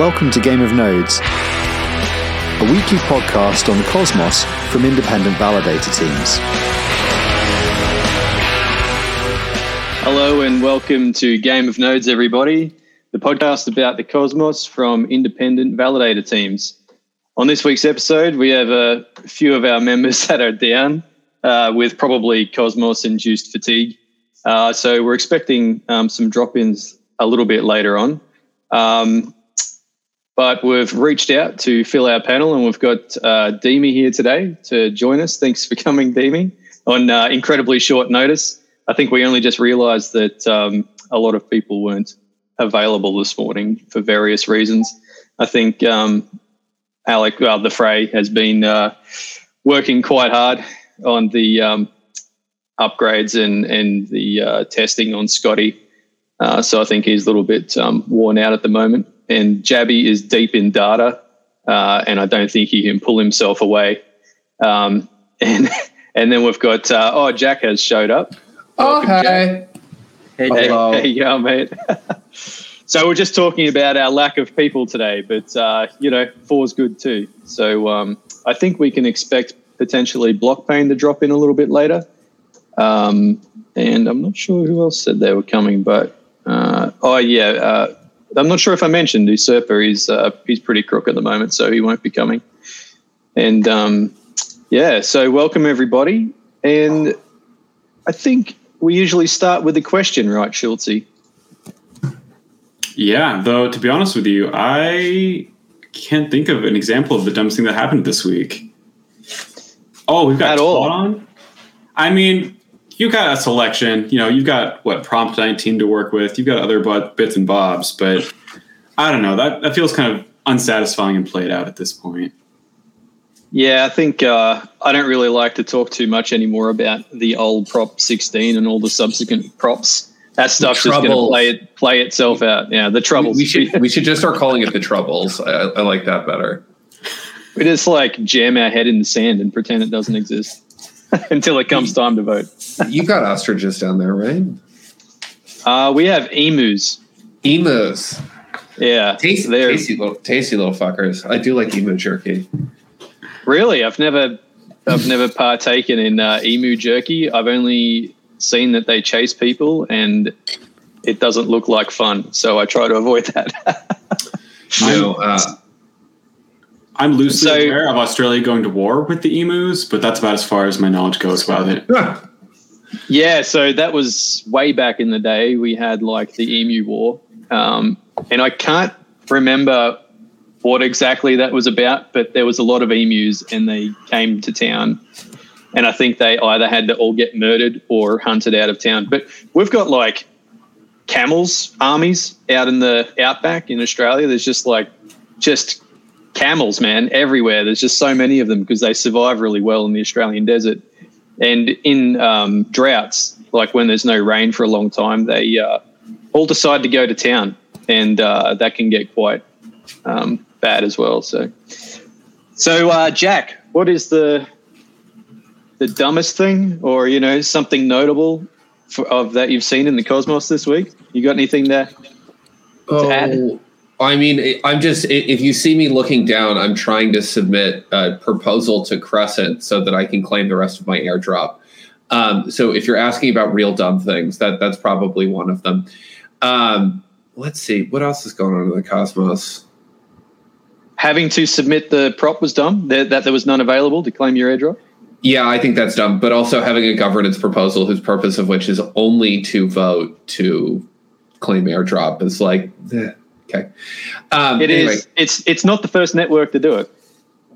Welcome to Game of Nodes, a weekly podcast on the cosmos from independent validator teams. Hello and welcome to Game of Nodes, everybody, the podcast about the cosmos from independent validator teams. On this week's episode, we have a few of our members that are down uh, with probably cosmos induced fatigue. Uh, so we're expecting um, some drop ins a little bit later on. Um, but we've reached out to fill our panel and we've got uh, Demi here today to join us. Thanks for coming, Demi, on uh, incredibly short notice. I think we only just realised that um, a lot of people weren't available this morning for various reasons. I think um, Alec, well, the Fray, has been uh, working quite hard on the um, upgrades and and the uh, testing on Scotty. Uh, so I think he's a little bit um, worn out at the moment and Jabby is deep in data, uh, and I don't think he can pull himself away. Um, and and then we've got uh, oh Jack has showed up. Oh hey. Hey, Hello. hey, yeah, mate. so we're just talking about our lack of people today, but uh, you know, four's good too. So um, I think we can expect potentially Blockpane to drop in a little bit later. Um, and I'm not sure who else said they were coming, but uh, oh yeah, uh, I'm not sure if I mentioned Usurper. He's uh, he's pretty crook at the moment, so he won't be coming. And um, yeah, so welcome everybody. And I think we usually start with a question, right, Schultzy? Yeah, though to be honest with you, I can't think of an example of the dumbest thing that happened this week. Oh, we've got At all. On. I mean, you've got a selection. You know, you've got what prompt 19 to work with. You've got other but bits and bobs, but I don't know. That that feels kind of unsatisfying and played out at this point. Yeah, I think uh, I don't really like to talk too much anymore about the old prop 16 and all the subsequent props. That stuff's just going to play it play itself out. Yeah, the We, troubles. we should we should just start calling it the troubles. I, I like that better. we just like jam our head in the sand and pretend it doesn't exist until it comes time to vote. You got ostriches down there, right? Uh, we have emus. Emus, Yeah, tasty, tasty little, tasty little fuckers. I do like emu jerky. really. I've never, I've never partaken in uh, emu jerky. I've only seen that they chase people, and it doesn't look like fun. So I try to avoid that. No, uh, I'm loosely So- aware of Australia going to war with the emus, but that's about as far as my knowledge goes about it. Yeah, so that was way back in the day. We had like the Emu War, um, and I can't remember what exactly that was about, but there was a lot of emus, and they came to town, and I think they either had to all get murdered or hunted out of town. But we've got like camels armies out in the outback in Australia. There's just like just camels, man, everywhere. There's just so many of them because they survive really well in the Australian desert. And in um, droughts, like when there's no rain for a long time, they uh, all decide to go to town, and uh, that can get quite um, bad as well. So, so uh, Jack, what is the the dumbest thing, or you know, something notable for, of that you've seen in the cosmos this week? You got anything there? add? I mean, I'm just if you see me looking down, I'm trying to submit a proposal to Crescent so that I can claim the rest of my airdrop. Um, so if you're asking about real dumb things, that that's probably one of them. Um, let's see what else is going on in the cosmos. Having to submit the prop was dumb. That, that there was none available to claim your airdrop. Yeah, I think that's dumb. But also having a governance proposal whose purpose of which is only to vote to claim airdrop is like, eh, okay. Um, It is. anyway, It's it's not the first network to do it.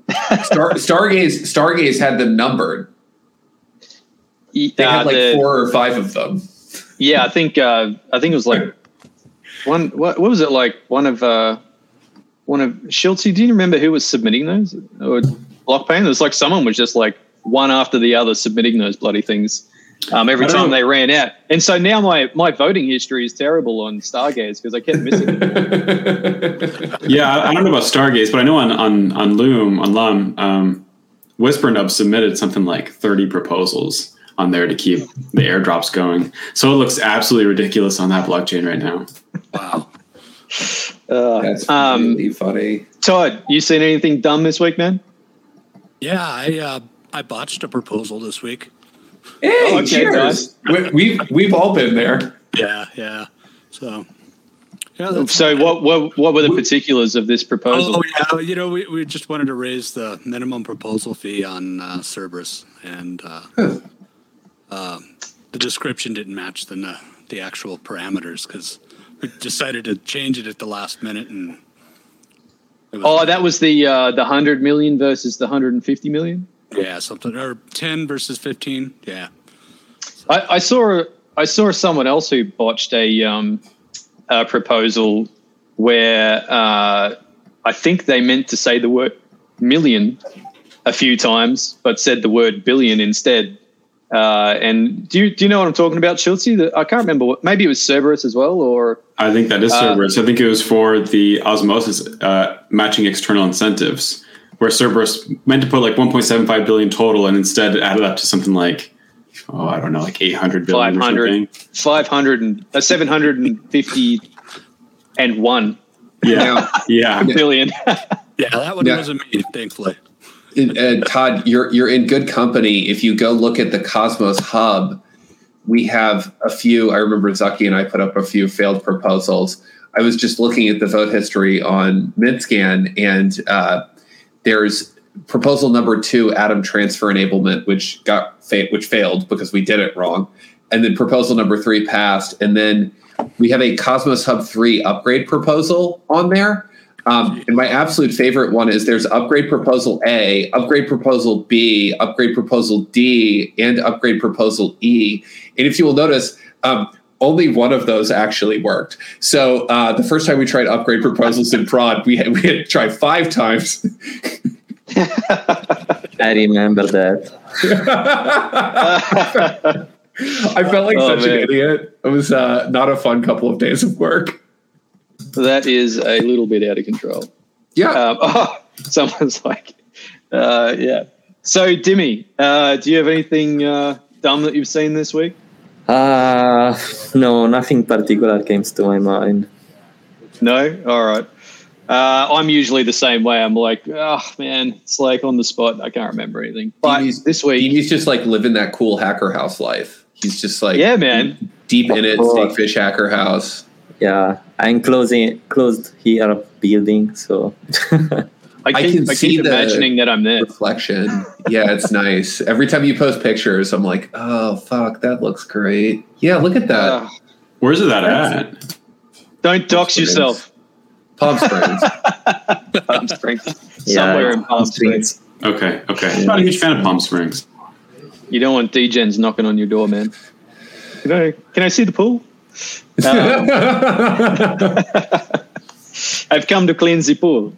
Star, Stargaze Stargaze had them numbered. They Uh, had like the- four or five of them. Yeah, I think uh, I think it was like one. What, what was it like? One of uh, one of Schultzy. Do you remember who was submitting those? Or Blockpane? It was like someone was just like one after the other submitting those bloody things. Um, every time know. they ran out, and so now my my voting history is terrible on Stargaze because I kept missing. it. Yeah, I I don't know about Stargaze, but I know on on on Loom on Lum, um, WhisperNode submitted something like 30 proposals on there to keep the airdrops going. So it looks absolutely ridiculous on that blockchain right now. wow. Uh, That's um, really funny. Todd, you seen anything dumb this week, man? Yeah, I uh, I botched a proposal this week. Hey, Oh, okay, cheers. We, we've we've all been there. Yeah, yeah. So, yeah. So, what, what what were the particulars of this proposal? Oh yeah, you know, we, we just wanted to raise the minimum proposal fee on uh, Cerberus, and uh, um, the description didn't match the uh, the actual parameters because we decided to change it at the last minute, and was, Oh, that was the uh, the hundred million versus the hundred and fifty million. Yeah something or ten versus fifteen. Yeah, I, I saw I saw someone else who botched a, um, a proposal where uh, I think they meant to say the word million a few times, but said the word billion instead. Uh, and do you do you know what I'm talking about, Schultze? The- I can't remember. What, maybe it was Cerberus as well, or I think that is Uh, Cerberus. I think it was for the osmosis uh, matching external incentives, where Cerberus meant to put like 1.75 billion total, and instead added up to something like, oh, I don't know, like 800 billion or 500. something. 500 and uh, 750 and one Yeah, yeah. billion. yeah, that one Yeah. wasn't me, thankfully. Uh, Todd, you're you're in good company. If you go look at the Cosmos Hub, we have a few. I remember Zaki and I put up a few failed proposals. I was just looking at the vote history on Mintscan, and uh, there's proposal number two, atom transfer enablement, which got fa- which failed because we did it wrong, and then proposal number three passed, and then we have a Cosmos Hub three upgrade proposal on there. Um, and my absolute favorite one is there's upgrade proposal A, upgrade proposal B, upgrade proposal D, and upgrade proposal E. And if you will notice, um, only one of those actually worked. So uh, the first time we tried upgrade proposals in prod, we had, we had to try five times. I remember that. I felt like Oh, such man. an idiot. It was uh, not a fun couple of days of work. that is a little bit out of control. Yeah. Um, oh, someone's like, uh, yeah. So, Dimmy, uh, do you have anything uh, dumb that you've seen this week? Uh, no, nothing particular comes to my mind. No? All right. Uh, I'm usually the same way. I'm like, oh, man, it's like on the spot. I can't remember anything. But He's- this week, He's just like living that cool hacker house life. He's just like yeah, man. deep in it. Stakefish hacker house. Yeah, I'm closing closed here a building, so I I can I see keep the- imagining that I'm there. reflection. Yeah, it's nice. Every time you post pictures, I'm like, oh fuck, that looks great. Yeah, look at that. Ah, Where's it that at? don't dox yourself. Palm Springs. Palm Springs. yeah, Somewhere in it's Palm Springs. Okay, okay. I'm not a huge fan of Palm Springs. You don't want DGens knocking on your door, man. Can I, can I see the pool? Um, I've come to cleanse the pool.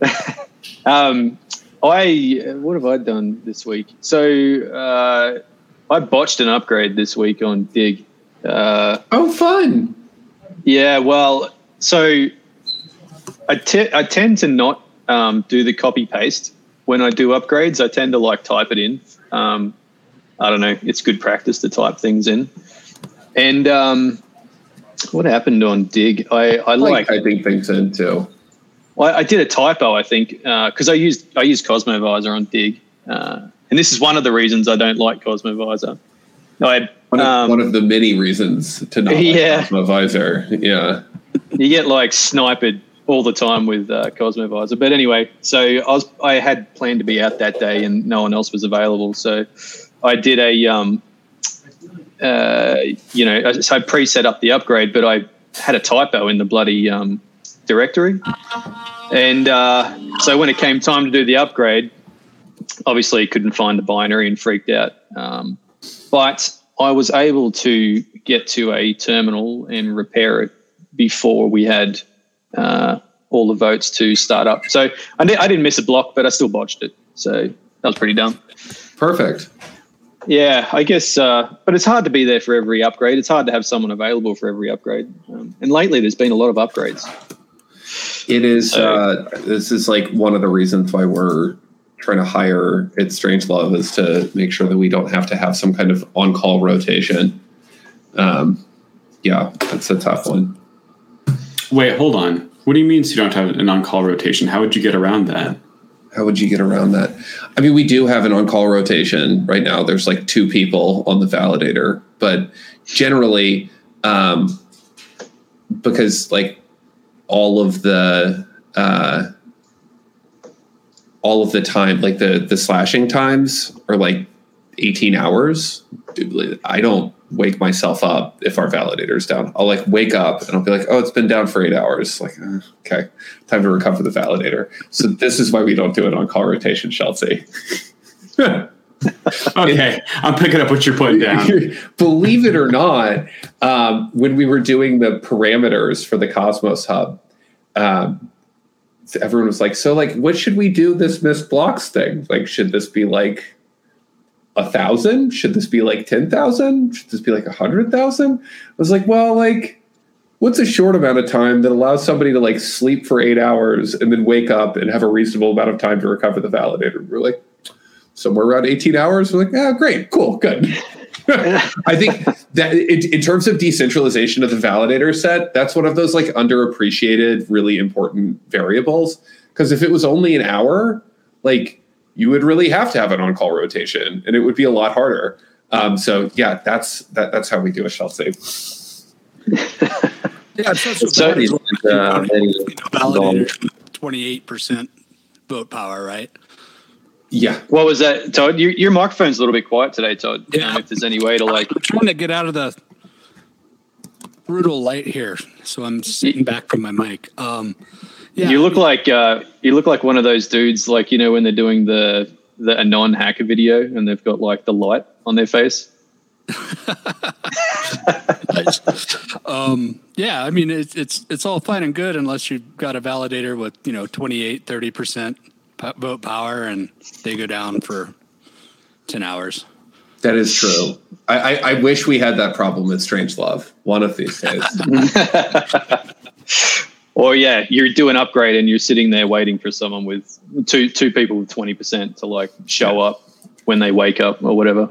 um, I what have I done this week? So uh, I botched an upgrade this week on Dig. Uh, oh, fun. yeah, well, so I te- I tend to not um, do the copy paste when I do upgrades. I tend to like type it in. Um, I don't know. It's good practice to type things in. And um, what happened on Dig? I, I I like like typing things in too. Well, I did a typo, I think, because I used I used Cosmovisor on Dig, uh, and this is one of the reasons I don't like Cosmovisor. I, One of, um, one of the many reasons to not Yeah. like Cosmovisor. Yeah. you get like sniped all the time with uh, Cosmovisor. But anyway, so I was I had planned to be out that day, and no one else was available, so I did a um, uh, you know, so I pre-set up the upgrade, but I had a typo in the bloody um, directory, and uh, so when it came time to do the upgrade, obviously couldn't find the binary and freaked out. Um, but I was able to get to a terminal and repair it before we had uh, all the votes to start up. So I, di- I didn't miss a block, but I still botched it. So that was pretty dumb. Perfect. Yeah, I guess, uh, but it's hard to be there for every upgrade. It's hard to have someone available for every upgrade. Um, and lately, there's been a lot of upgrades. It is. Uh, this is like one of the reasons why we're trying to hire at Strangelove is to make sure that we don't have to have some kind of on-call rotation. Um, yeah, that's a tough one. Wait, hold on. What do you mean? So you don't have an on-call rotation? How would you get around that? How would you get around that? I mean, we do have an on-call rotation right now. There's like two people on the validator, but generally, um, because like all of the uh, all of the time, like the the slashing times are like 18 hours. I don't wake myself up if our validator's down. I'll like wake up and I'll be like, oh, it's been down for eight hours. Like, uh, okay, time to recover the validator. So this is why we don't do it on call rotation, Chelsea. okay, I'm picking up what you're putting down. Believe it or not, um, when we were doing the parameters for the Cosmos Hub, um, everyone was like, "So, like, what should we do this Miss blocks thing? Like, should this be like a thousand? Should this be like ten thousand? Should this be like a hundred thousand?" I was like, "Well, like." What's a short amount of time that allows somebody to like sleep for eight hours and then wake up and have a reasonable amount of time to recover the validator? We're like, somewhere around 18 hours. We're like, ah, great, cool, good. I think that in, in, terms of decentralization of the validator set, that's one of those like underappreciated, really important variables. Because if it was only an hour, like you would really have to have an on-call rotation, and it would be a lot harder. Um, so yeah, that's that, that's how we do a shelf save. yeah, it's not so, so bad. Uh, validator, twenty-eight percent vote power, right? Yeah. What was that, Todd? Your, your microphone's a little bit quiet today, Todd. Yeah. if there's any way to like. I'm trying to get out of the brutal light here, so I'm sitting back from my mic. Um, yeah. You look like uh, you look like one of those dudes, like you know when they're doing the the anon hacker video and they've got like the light on their face. um, yeah, I mean it's it's it's all fine and good unless you've got a validator with you know 28, 30 percent vote power and they go down for 10 hours. That is true. I, I, I wish we had that problem with Strangelove one of these days. or yeah, you do an upgrade and you're sitting there waiting for someone with two two people with 20% to like show up when they wake up or whatever.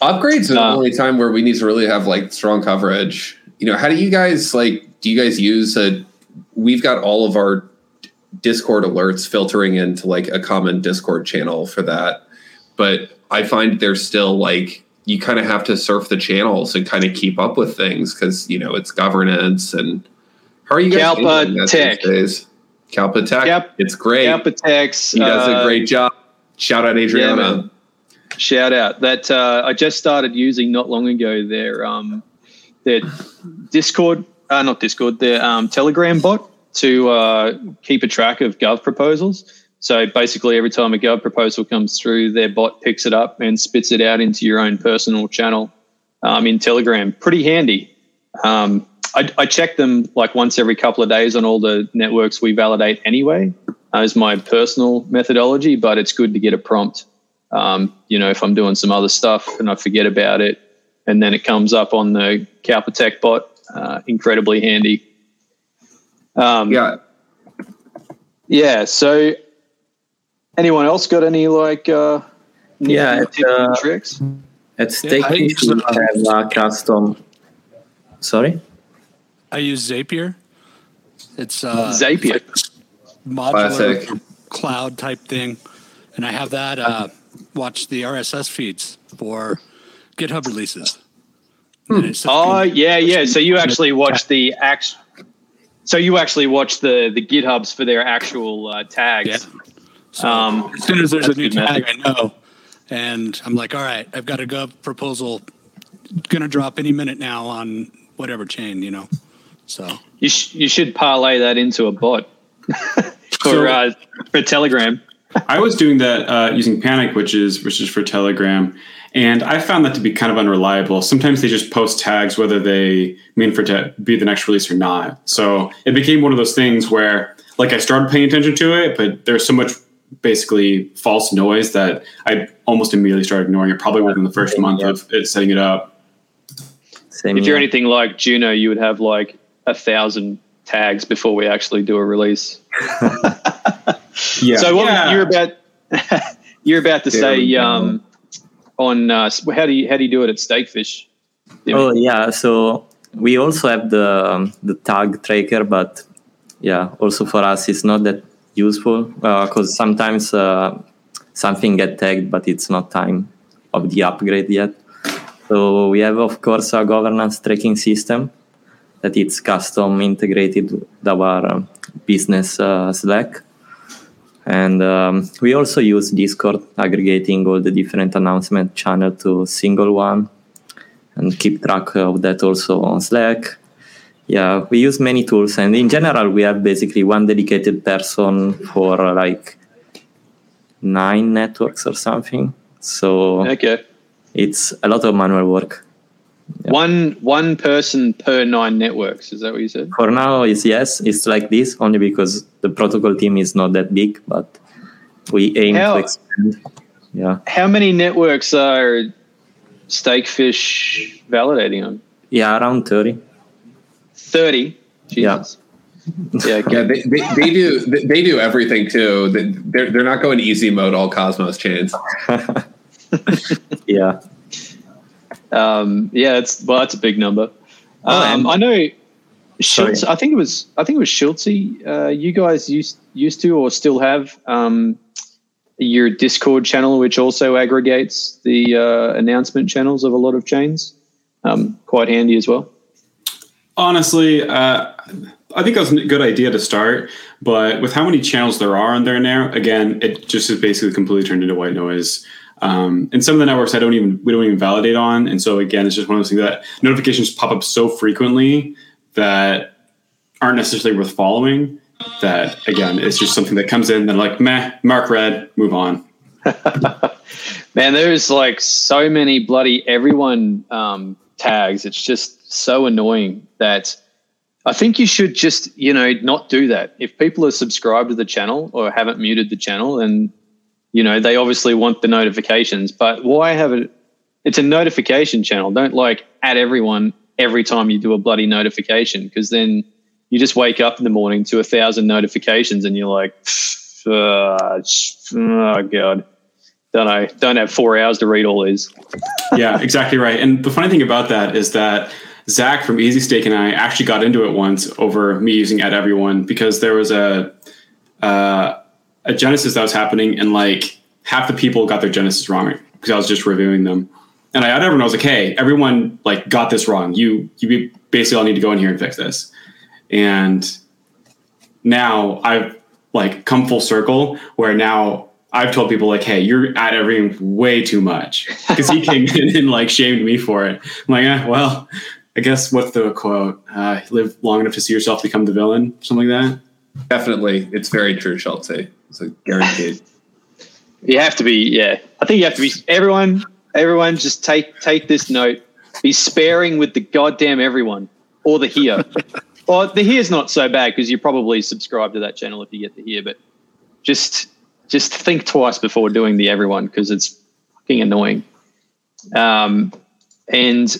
Upgrades are uh, the only time where we need to really have like strong coverage. You know, how do you guys like do you guys use a we've got all of our Discord alerts filtering into like a common Discord channel for that. But I find there's still like you kind of have to surf the channels and kind of keep up with things because you know it's governance and how are you guys Kalpa Tech? Days? Kalpa Tech, Cap- it's great. Kalpa Tech, he does uh, a great job. Shout out Adriana. Yeah, Shout out that uh, I just started using not long ago their um, their Discord, uh, not Discord, their um, Telegram bot to uh, keep a track of Gov proposals. So basically, every time a Gov proposal comes through, their bot picks it up and spits it out into your own personal channel um, in Telegram. Pretty handy. Um, I, I, check them like once every couple of days on all the networks we validate anyway, as my personal methodology, but it's good to get a prompt. Um, you know, if I'm doing some other stuff and I forget about it, and then it comes up on the Kalpa Tech bot, uh, incredibly handy. Um, yeah. Yeah. So, anyone else got any like uh, yeah at, uh, tricks? At stake, yeah, you have uh, custom. Sorry. I use Zapier. It's uh, Zapier, it's like modular Classic. cloud type thing, and I have that uh, watch the RSS feeds for GitHub releases. Hmm. Oh yeah, yeah. So you actually watch the act so you actually watch the the GitHubs for their actual uh, tags. Yeah. So um, as soon as there's a new tag, I know, and I'm like, all right, I've got a gov proposal going to drop any minute now on whatever chain, you know. So you sh- you should parlay that into a bot for uh, for Telegram. I was doing that uh, using Panic, which is which is for Telegram, and I found that to be kind of unreliable. Sometimes they just post tags whether they mean for it to be the next release or not. So it became one of those things where, like, I started paying attention to it, but there's so much basically false noise that I almost immediately started ignoring it. Probably within the first month of it, setting it up. Same if you're anything like Juno, you would have like a thousand tags before we actually do a release. yeah. So what yeah. you're about you're about to say um, on uh, how do you how do you do it at Stakefish? Oh yeah, so we also have the um, the tag tracker, but yeah, also for us, it's not that useful because uh, sometimes uh, something get tagged, but it's not time of the upgrade yet. So we have, of course, a governance tracking system that it's custom integrated with our um, business uh, Slack. And um, we also use Discord, aggregating all the different announcement channel to a single one, and keep track of that also on Slack. Yeah, we use many tools, and in general, we have basically one dedicated person for uh, like nine networks or something. So okay, it's a lot of manual work. Yeah. One one person per nine networks. Is that what you said? For now, it's yes. It's like this only because the protocol team is not that big, but we aim how, to expand. Yeah. How many networks are Stakefish validating on? Yeah, around thirty. Thirty. Jesus. Yeah. Yeah, yeah they, they, they, do they do everything too. They're they're not going easy mode all Cosmos chains. yeah. Um, yeah, it's well, that's a big number. Oh, um, I know. Schultz, I think it was. I think it was Schultz. Uh, you guys used used to or still have um, your Discord channel, which also aggregates the uh, announcement channels of a lot of chains. Um, quite handy as well. Honestly, uh, I think that's a good idea to start, but with how many channels there are on there now, again, it just is basically completely turned into white noise. Um, and some of the networks I don't even we don't even validate on, and so again, it's just one of those things that notifications pop up so frequently that aren't necessarily worth following. That again, it's just something that comes in, then like meh, mark red, move on. Man, there's like so many bloody everyone um, tags. It's just so annoying that I think you should just you know not do that. If people are subscribed to the channel or haven't muted the channel, and you know they obviously want the notifications but why have it it's a notification channel. Don't like add everyone every time you do a bloody notification because then you just wake up in the morning to a thousand notifications and you're like oh god. Don't know don't have four hours to read all these. Yeah exactly right. And the funny thing about that is that zach from easy stake and i actually got into it once over me using add everyone because there was a uh, a Genesis that was happening, and like half the people got their Genesis wrong because I was just reviewing them. And I had everyone. I was like, "Hey, everyone like got this wrong. You you basically all need to go in here and fix this." And now I've like come full circle where now I've told people like, "Hey, you're at everything way too much," because he came in and like shamed me for it. I'm like, eh, well, I guess what's the quote? Uh, live long enough to see yourself become the villain, something like that. Definitely, it's very true, Schultz. So guaranteed. you have to be, yeah. I think you have to be. Everyone, everyone, just take take this note. Be sparing with the goddamn everyone or the here. well, the here's not so bad because you probably subscribe to that channel if you get the here, but just just think twice before doing the everyone because it's fucking annoying. Um, and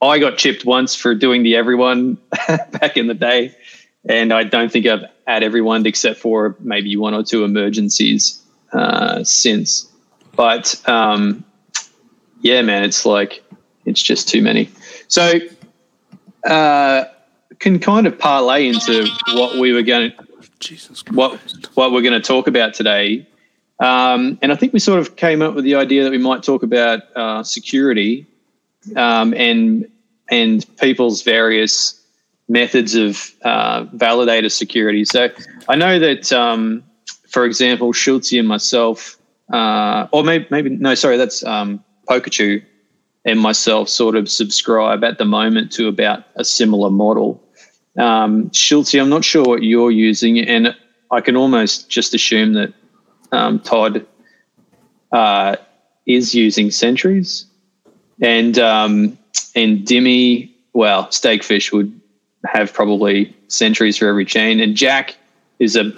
I got chipped once for doing the everyone back in the day, and I don't think I've had everyone except for maybe one or two emergencies uh, since. But um, yeah, man, it's like it's just too many. So uh, can kind of parlay into what we were going Jesus what what we're going to talk about today. Um, and I think we sort of came up with the idea that we might talk about uh, security um, and and people's various methods of uh, validator security. So I know that, um, for example, Schultz and myself, uh, or maybe, maybe, no, sorry, that's um, Pokachu and myself sort of subscribe at the moment to about a similar model. Um, Schultz, I'm not sure what you're using, and I can almost just assume that um, Todd uh, is using sentries, and um, and Dimmy, well, Stakefish would have probably sentries for every chain. And Jack is a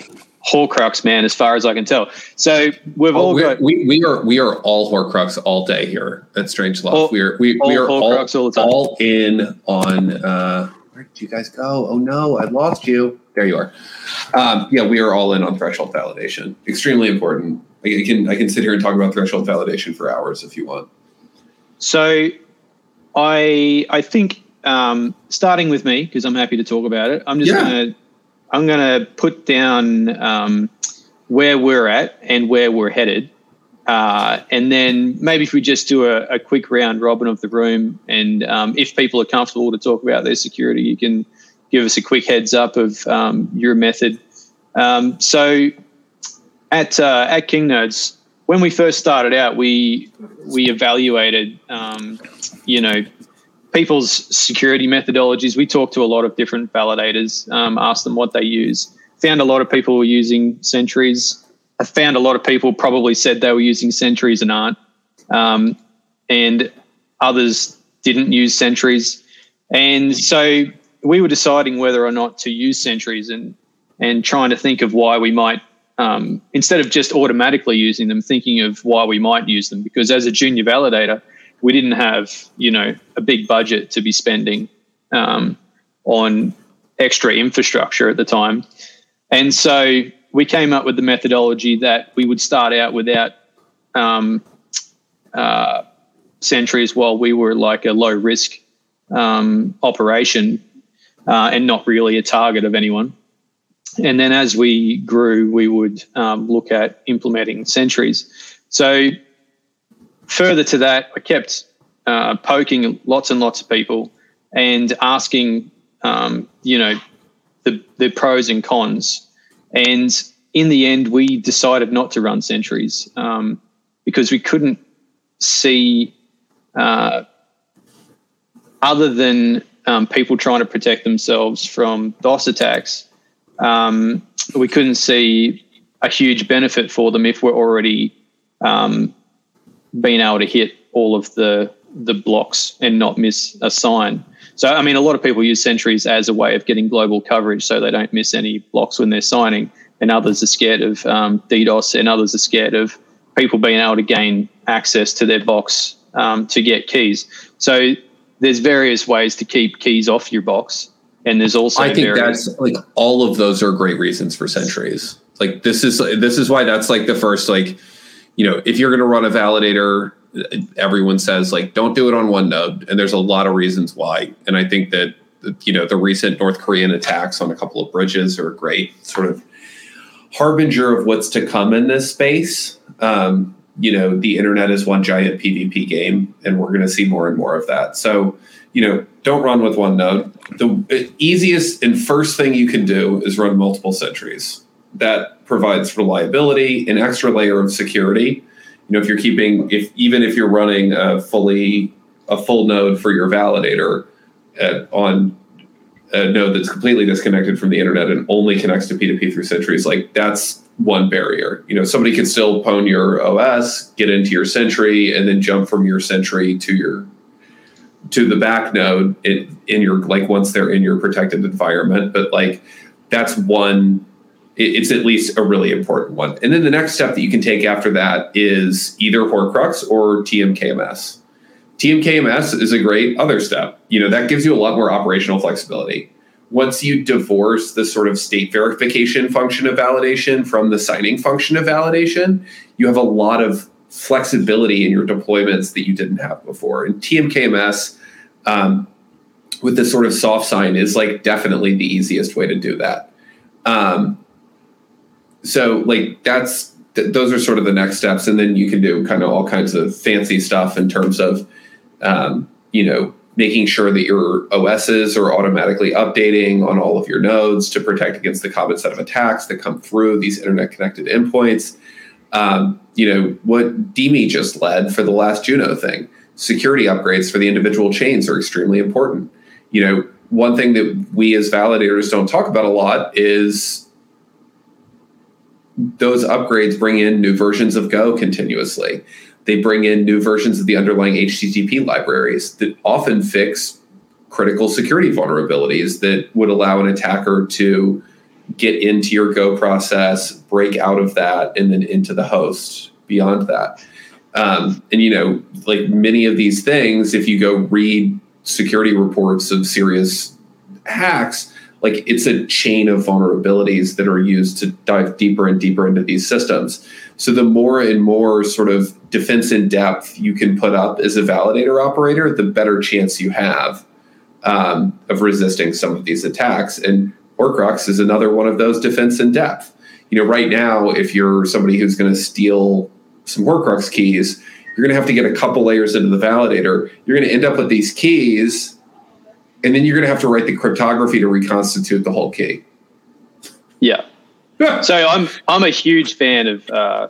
Horcrux man, as far as I can tell. So we've oh, all got we, we are we are all Horcrux all day here at Strangelove. we are we, we are all, all, all in on. Uh, where did you guys go? Oh no, I lost you. There you are. Um, yeah, we are all in on threshold validation. Extremely important. I can I can sit here and talk about threshold validation for hours if you want. So, I I think um, starting with me because I'm happy to talk about it. I'm just yeah. gonna I'm going to put down um, where we're at and where we're headed. Uh, and then maybe if we just do a, a, quick round robin of the room, and um, if people are comfortable to talk about their security, you can give us a quick heads up of um, your method. Um, so at uh, at King Nodes, when we first started out, we we evaluated, um, you know, people's security methodologies. We talked to a lot of different validators, um, asked them what they use. Found a lot of people were using sentries. I found a lot of people probably said they were using sentries and aren't, um, and others didn't use sentries. And so we were deciding whether or not to use sentries and and trying to think of why we might um, instead of just automatically using them, thinking of why we might use them. Because as a junior validator, we didn't have you know a big budget to be spending um, on extra infrastructure at the time, and so we came up with the methodology that we would start out without um, uh, sentries while we were like a low risk um, operation uh, and not really a target of anyone. And then as we grew, we would um, look at implementing sentries. So further to that, I kept uh, poking lots and lots of people and asking, um, you know, the, the pros and cons. And in the end, we decided not to run sentries um, because we couldn't see, uh, other than um, people trying to protect themselves from DOS attacks, um, we couldn't see a huge benefit for them if we're already um, being able to hit all of the the blocks and not miss a sign. So, I mean, a lot of people use sentries as a way of getting global coverage so they don't miss any blocks when they're signing. And others are scared of um, DDoS, and others are scared of people being able to gain access to their box um, to get keys. So, there's various ways to keep keys off your box, and there's also I think various- that's like all of those are great reasons for sentries. Like this is this is why that's like the first like you know if you're going to run a validator everyone says like don't do it on one node and there's a lot of reasons why. And i think that you know the recent north korean attacks on a couple of bridges are a great sort of harbinger of what's to come in this space. Um, you know the internet is one giant pvp game and we're going to see more and more of that. So you know don't run with one node. The easiest and first thing you can do is run multiple sentries. That provides reliability an extra layer of security you know if you're keeping if even if you're running a fully a full node for your validator at, on a node that's completely disconnected from the internet and only connects to P2P through sentries, like that's one barrier. You know, somebody can still pwn your OS, get into your sentry, and then jump from your sentry to your to the back node in, in your like once they're in your protected environment. But like that's one it's at least a really important one. And then the next step that you can take after that is either Horcrux or TMKMS. TMKMS is a great other step. You know, that gives you a lot more operational flexibility. Once you divorce the sort of state verification function of validation from the signing function of validation, you have a lot of flexibility in your deployments that you didn't have before. And TMKMS, um, with this sort of soft sign, is like definitely the easiest way to do that. Um, so like that's th- those are sort of the next steps and then you can do kind of all kinds of fancy stuff in terms of um, you know making sure that your os's are automatically updating on all of your nodes to protect against the common set of attacks that come through these internet connected endpoints. Um, you know what dimi just led for the last juno thing security upgrades for the individual chains are extremely important. You know one thing that we as validators don't talk about a lot is those upgrades bring in new versions of Go continuously. They bring in new versions of the underlying HTTP libraries that often fix critical security vulnerabilities that would allow an attacker to get into your Go process, break out of that, and then into the host beyond that. Um, and, you know, like many of these things, if you go read security reports of serious hacks, like it's a chain of vulnerabilities that are used to dive deeper and deeper into these systems. So the more and more sort of defense in depth you can put up as a validator operator, the better chance you have um, of resisting some of these attacks. And Horcrux is another one of those defense in depth. You know, right now, if you're somebody who's going to steal some Horcrux keys, you're going to have to get a couple layers into the validator. You're going to end up with these keys, and then you're going to have to write the cryptography to reconstitute the whole key. Yeah. So I'm I'm a huge fan of uh,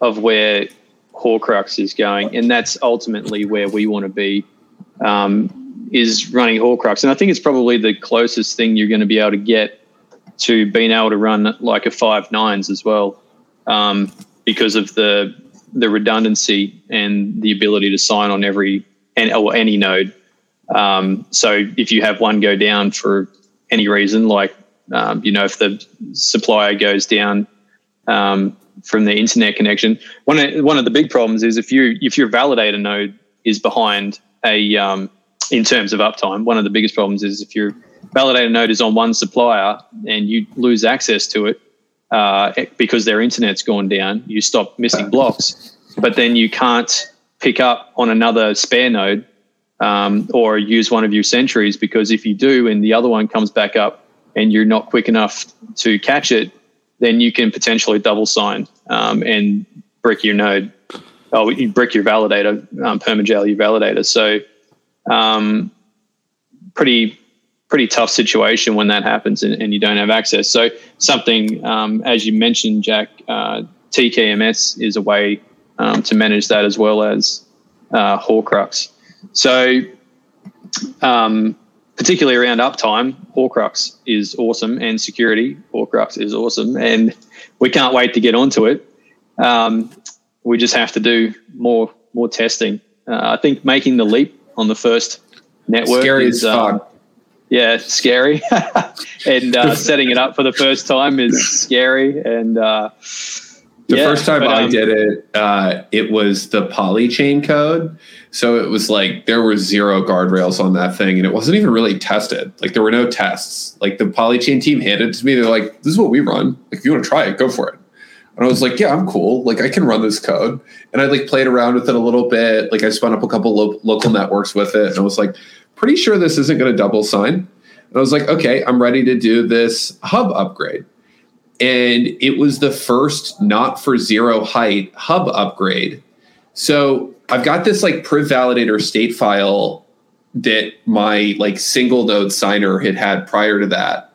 of where Horcrux is going, and that's ultimately where we want to be. Um, is running Horcrux, and I think it's probably the closest thing you're going to be able to get to being able to run like a five nines as well, um, because of the the redundancy and the ability to sign on every and or any node. Um, so if you have one go down for any reason, like um, you know if the supplier goes down um, from the internet connection, one of, one of the big problems is if you if your validator node is behind a um, in terms of uptime, one of the biggest problems is if your validator node is on one supplier and you lose access to it uh, because their internet's gone down, you stop missing blocks, but then you can't pick up on another spare node um, or use one of your sentries because if you do and the other one comes back up and you're not quick enough to catch it, then you can potentially double sign um, and brick your node. Oh, you brick your validator, um, permajail your validator. So, um, pretty pretty tough situation when that happens and, and you don't have access. So, something um, as you mentioned, Jack, uh, TKMS is a way um, to manage that as well as uh, Horcrux. So, um, particularly around uptime, Horcrux is awesome, and security, Horcrux is awesome, and we can't wait to get onto it. Um, we just have to do more more testing. Uh, I think making the leap on the first network Scary is as fuck. um, yeah scary, and uh, setting it up for the first time is scary. And uh, The yeah, first time but, I um, did it, uh, it was the polychain code. So it was like there were zero guardrails on that thing, and it wasn't even really tested. Like there were no tests. Like the polychain team handed it to me. They're like, "This is what we run. Like if you want to try it, go for it." And I was like, "Yeah, I'm cool. Like I can run this code." And I like played around with it a little bit. Like I spun up a couple lo- local networks with it, and I was like, "Pretty sure this isn't going to double sign." And I was like, "Okay, I'm ready to do this hub upgrade." and it was the first not for zero height hub upgrade. So I've got this like priv validator state file that my like single node signer had had prior to that.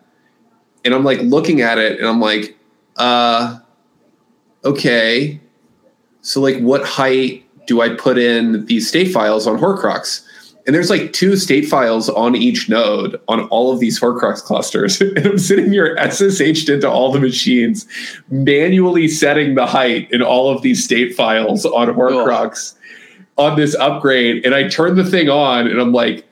And I'm like looking at it and I'm like, uh, okay. So like what height do I put in these state files on Horcrux? And there's like two state files on each node on all of these Horcrux clusters. and I'm sitting here SSH'd into all the machines, manually setting the height in all of these state files on Horcrux on this upgrade. And I turn the thing on and I'm like,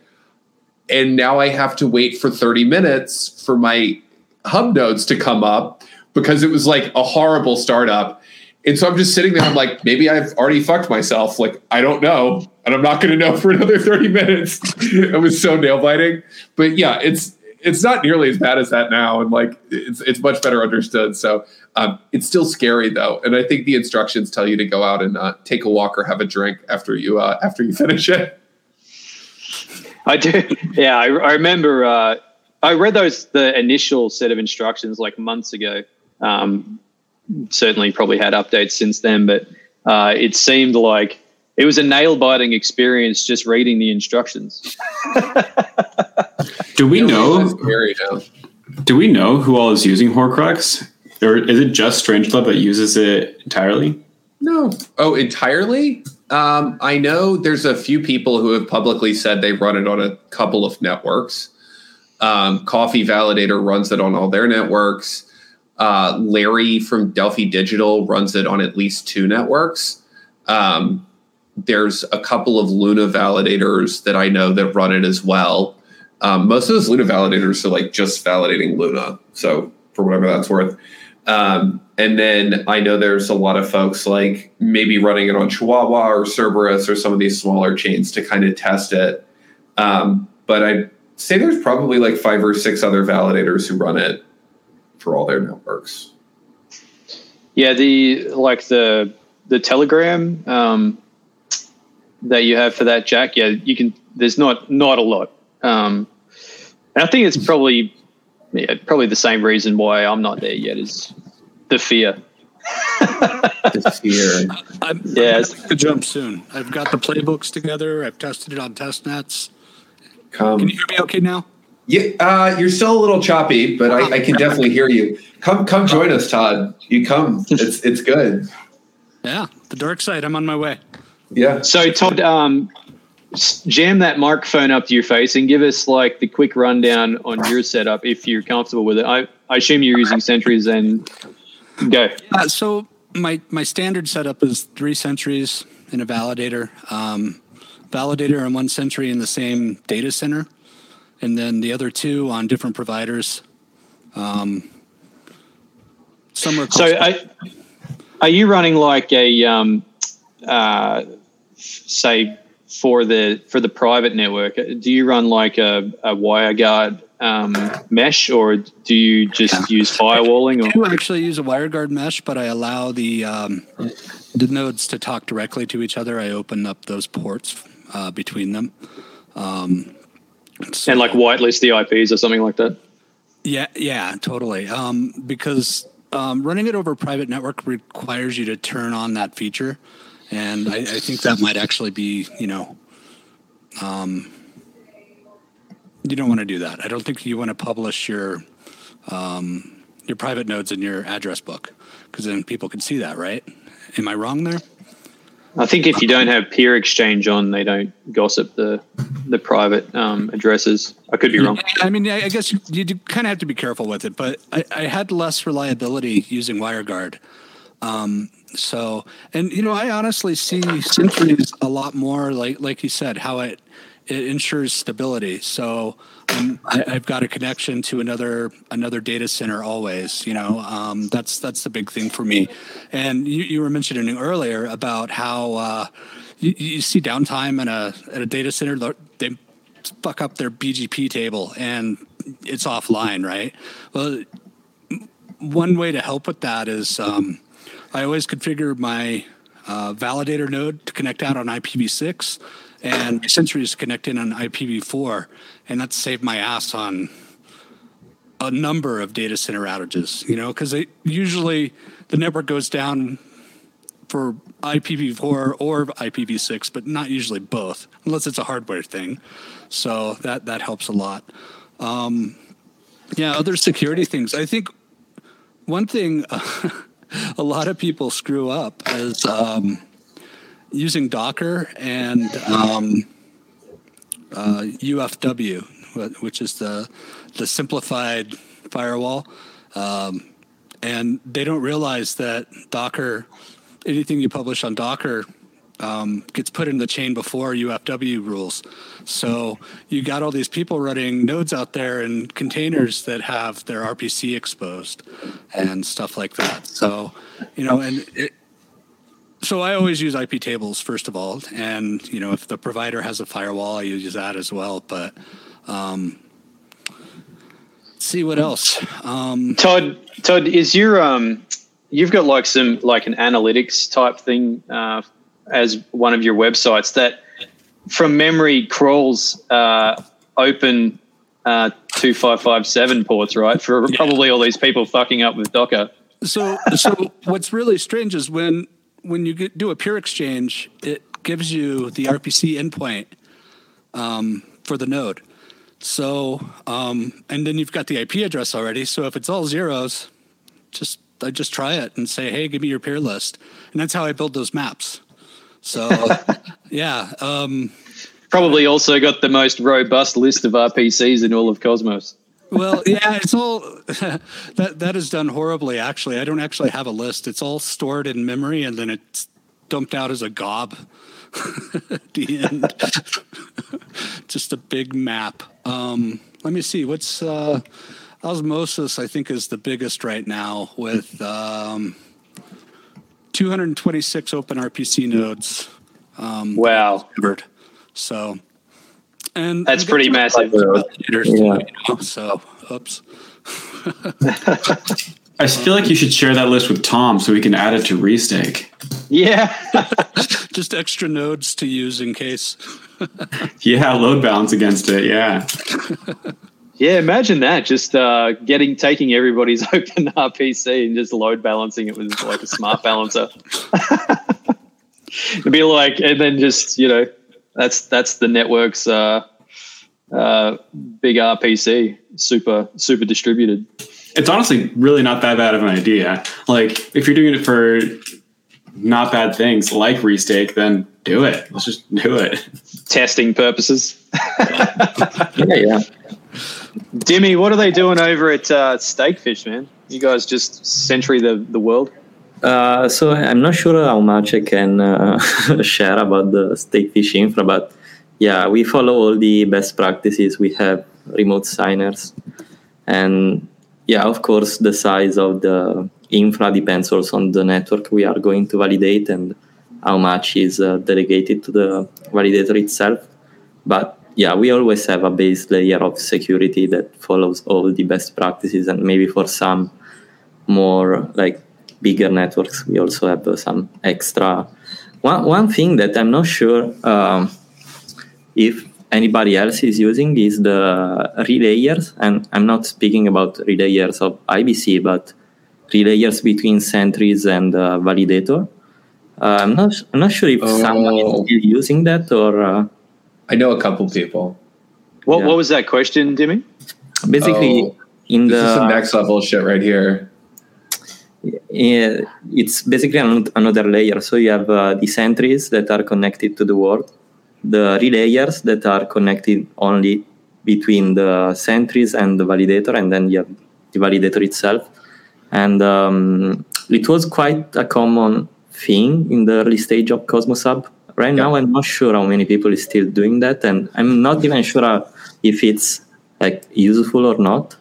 and now I have to wait for 30 minutes for my hub nodes to come up because it was like a horrible startup. And so I'm just sitting there. I'm like, maybe I've already fucked myself. Like, I don't know. And I'm not going to know for another 30 minutes. it was so nail biting. But yeah, it's, it's not nearly as bad as that now. And like, it's, it's much better understood. So um, it's still scary though. And I think the instructions tell you to go out and uh, take a walk or have a drink after you, uh, after you finish it. I do. Yeah, I, I remember. Uh, I read those the initial set of instructions like months ago. Um, certainly, probably had updates since then, but uh, it seemed like it was a nail biting experience just reading the instructions. Do we know? It's. Do we know who all is using Horcrux, or is it just Strangelove that uses it entirely? No. Oh, entirely? Um, I know there's a few people who have publicly said they run it on a couple of networks. Um, Coffee Validator runs it on all their networks. Uh, Larry from Delphi Digital runs it on at least two networks. Um, there's a couple of Luna validators that I know that run it as well. Um, most of those Luna validators are like just validating Luna. So for whatever that's worth. Um, and then I know there's a lot of folks like maybe running it on Chihuahua or Cerberus or some of these smaller chains to kind of test it. Um, but I'd say there's probably like five or six other validators who run it for all their networks. Yeah, the like the the Telegram um, that you have for that, Jack. Yeah, you can. There's not not a lot. Um, and I think it's probably yeah, probably the same reason why I'm not there yet is the fear. This year. I'm, Yeah, I'm it's- gonna jump soon. I've got the playbooks together. I've tested it on test nets. Come. Can you hear me okay now? Yeah, uh, you're still a little choppy, but I, I can definitely hear you. Come, come join us, Todd. You come. It's it's good. Yeah, the dark side. I'm on my way. Yeah. So Todd, um, jam that microphone up to your face and give us like the quick rundown on your setup if you're comfortable with it. I, I assume you're using sentries and go. Uh, so my my standard setup is three sentries in a validator, um, validator and one sentry in the same data center, and then the other two on different providers. Um, some are So I, are you running like a um, uh, say for the for the private network? Do you run like a, a WireGuard um, mesh, or do you just use firewalling? I Or do actually use a WireGuard mesh, but I allow the um, the nodes to talk directly to each other. I open up those ports uh, between them. Um, so- and like whitelist the IPs or something like that? Yeah, yeah, totally. Um, because um, running it over a private network requires you to turn on that feature, and I, I think that might actually be, you know, um, you don't want to do that. I don't think you want to publish your um, your private nodes in your address book because then people can see that, right? Am I wrong there? I think if you don't have peer exchange on, they don't gossip the the private um, addresses. I could be wrong. I mean, I guess you, kind of have to be careful with it, but I, I had less reliability using WireGuard. Um, so, and you know, I honestly see Sentries a lot more like, like you said, how it it ensures stability. So, um, I, I've got a connection to another another data center always. You know, um, that's that's the big thing for me. And you, you were mentioning earlier about how uh, you, you see downtime in a at a data center. They fuck up their BGP table and it's offline, right? Well, one way to help with that is um, I always configure my uh, validator node to connect out on IPv6 and my sentries connect in on IPv4, and that's saved my ass on a number of data center outages. You know, because usually the network goes down for IPv4 or IPv6, but not usually both, unless it's a hardware thing. So that that helps a lot. Um, yeah, other security things. I think one thing a lot of people screw up is um, using Docker and um, uh, UFW, which is the the simplified firewall, um, and they don't realize that Docker, anything you publish on Docker. Um, gets put in the chain before UFW rules. So you got all these people running nodes out there in containers that have their RPC exposed and stuff like that. So, you know, and it, so I always use IP tables first of all, and you know, if the provider has a firewall, I use that as well. But um, let's see what else. Um, Todd, Todd, is your um, you've got like some like an analytics type thing uh, as one of your websites that, from memory, crawls uh, open uh, two five five seven ports, right? For probably all these people fucking up with Docker. so so what's really strange is when when you get, do a peer exchange it gives you the rpc endpoint um, for the node. So um, and then you've got the ip address already. So if it's all zeros just i just try it and say hey give me your peer list. And that's how i build those maps. So yeah um, Probably also got the most robust list of RPCs in all of Cosmos. Well, yeah, it's all that that is done horribly. Actually, I don't actually have a list. It's all stored in memory, and then it's dumped out as a gob at the end. Just a big map. Um, let me see. What's uh, Osmosis? I think is the biggest right now with um, 226 open RPC nodes. Um, Wow, covered. So, and that's pretty massive. validators, too, Yeah. you know, so, oops. I feel like you should share that list with Tom so we can add it to Restake. Yeah, Just extra nodes to use in case. Yeah, load balance against it. Yeah. Yeah, imagine that. Just uh, getting taking everybody's open RPC and just load balancing it with like a smart balancer. It'd be like, and then just you know, that's that's the network's uh, uh, big RPC, super super distributed. It's honestly really not that bad of an idea. Like if you're doing it for not bad things like restake, then do it. Let's just do it. Testing purposes. Yeah, yeah. Dimi, what are they doing over at uh, Stakefish, man? You guys just sentry the, the world. Uh, so I'm not sure how much I can uh, share about the Stakefish infra, but yeah, we follow all the best practices. We have remote signers, and yeah, of course, the size of the infra depends also on the network we are going to validate and how much is uh, delegated to the validator itself. But yeah, we always have a base layer of security that follows all the best practices, and maybe for some more like bigger networks, we also have uh, some extra. One one thing that I'm not sure um, if anybody else is using is the relayers, and I'm not speaking about relayers of IBC, but relayers between sentries and uh, validator. Uh, I'm not I'm not sure if someone is Oh. still using that or. Uh, I know a couple people. What Yeah. what was that question, Dimi? basically Oh, in This is some the next level shit right here. Yeah, it's basically an, another layer. So you have uh, the sentries that are connected to the world the relayers that are connected only between the sentries and the validator and then you have the validator itself. And um, it was quite a common thing in the early stage of cosmos hub. Right now i'm not sure how many people is still doing that and i'm not even sure uh, if it's like useful or not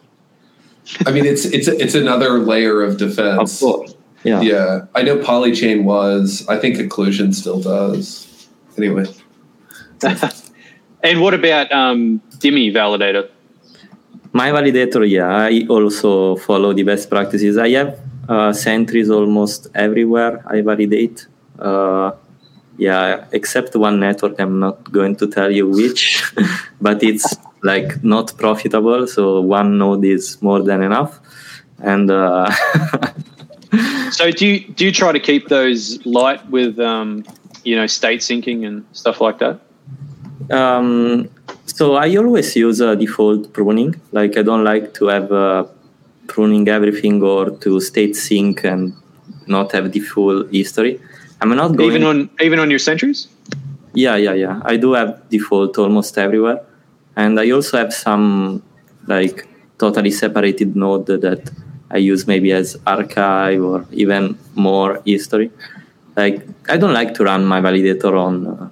I mean, it's it's it's another layer of of defense. course yeah Yeah, I know Polychain was. I think Occlusion still does. Anyway, And what about um, Dimi validator? My validator, yeah, I also follow the best practices. I have uh, sentries almost everywhere I validate. Uh, yeah, except one network, I'm not going to tell you which, but it's like not profitable. So one node is more than enough. And uh, So do you do you try to keep those light with um, you know state syncing and stuff like that? Um, so I always use a default pruning. Like I don't like to have uh, pruning everything or to state sync and not have the full history. I'm not going. Even on even on your sentries? yeah, yeah, yeah. I do have default almost everywhere, and I also have some like totally separated node that I use maybe as archive or even more history. Like I don't like to run my validator on. Uh,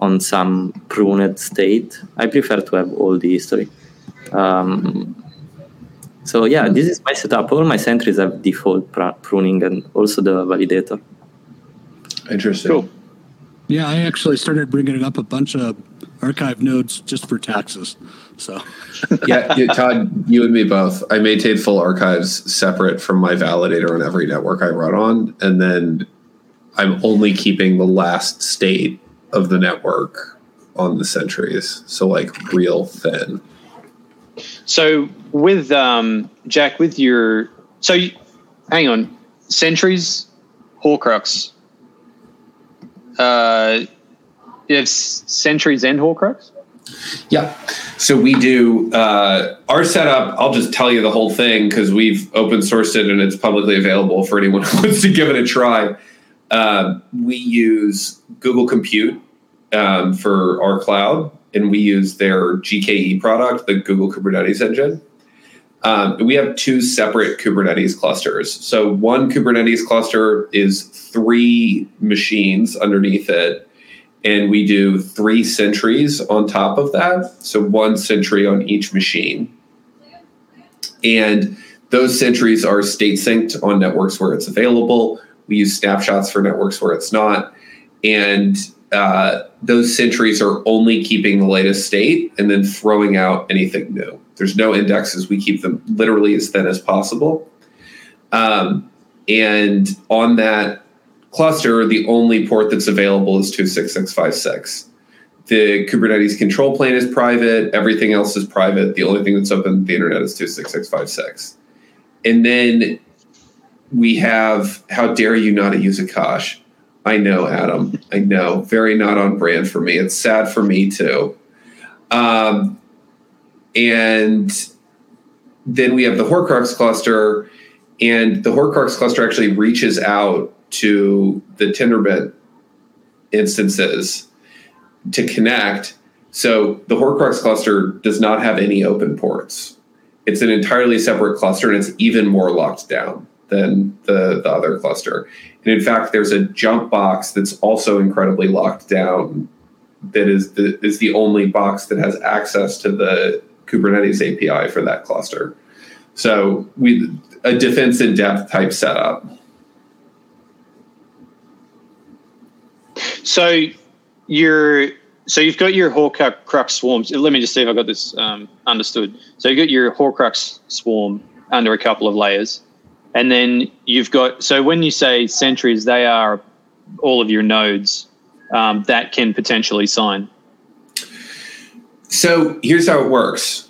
on some pruned state. I prefer to have all the history. Um, so yeah, this is my setup. All my sentries have default pr- pruning and also the validator. interesting. Cool. Yeah, I actually started bringing up a bunch of archive nodes just for taxes. So yeah, yeah, Todd, you and me both. I maintain full archives separate from my validator on every network I run on, and then I'm only keeping the last state of the network on the sentries. So like real thin. So with um, Jack, with your so you, hang on, sentries, Horcrux. Uh, you sentries and Horcrux. Yeah. So we do uh, our setup. I'll just tell you the whole thing because we've open sourced it and it's publicly available for anyone who wants to give it a try. Um, we use Google Compute um, for our cloud, and we use their GKE product, the Google Kubernetes engine. Um, we have two separate Kubernetes clusters. So one Kubernetes cluster is three machines underneath it, and we do three sentries on top of that. So one sentry on each machine. And those sentries are state synced on networks where it's available. We use snapshots for networks where it's not. And uh, those sentries are only keeping the latest state and then throwing out anything new. There's no indexes. We keep them literally as thin as possible. Um, and on that cluster, the only port that's available is 26656. the Kubernetes control plane is private. Everything else is private. The only thing that's open on the internet is 26656. And then we have how dare you not use Akash? I know, Adam. I know. Very not on brand for me. It's sad for me too. Um, and then we have the Horcrux cluster, and the Horcrux cluster actually reaches out to the Tendermint instances to connect. So the Horcrux cluster does not have any open ports. It's an entirely separate cluster, and it's even more locked down than the, the other cluster. And in fact, there's a jump box that's also incredibly locked down. That is the is the only box that has access to the Kubernetes API for that cluster. So we a defense in depth type setup. So you're so you've got your Horcrux swarms. Let me just see if I got this um, understood. So you've got your Horcrux swarm under a couple of layers, and then you've got so when you say sentries, they are all of your nodes um, that can potentially sign. So here's how it works.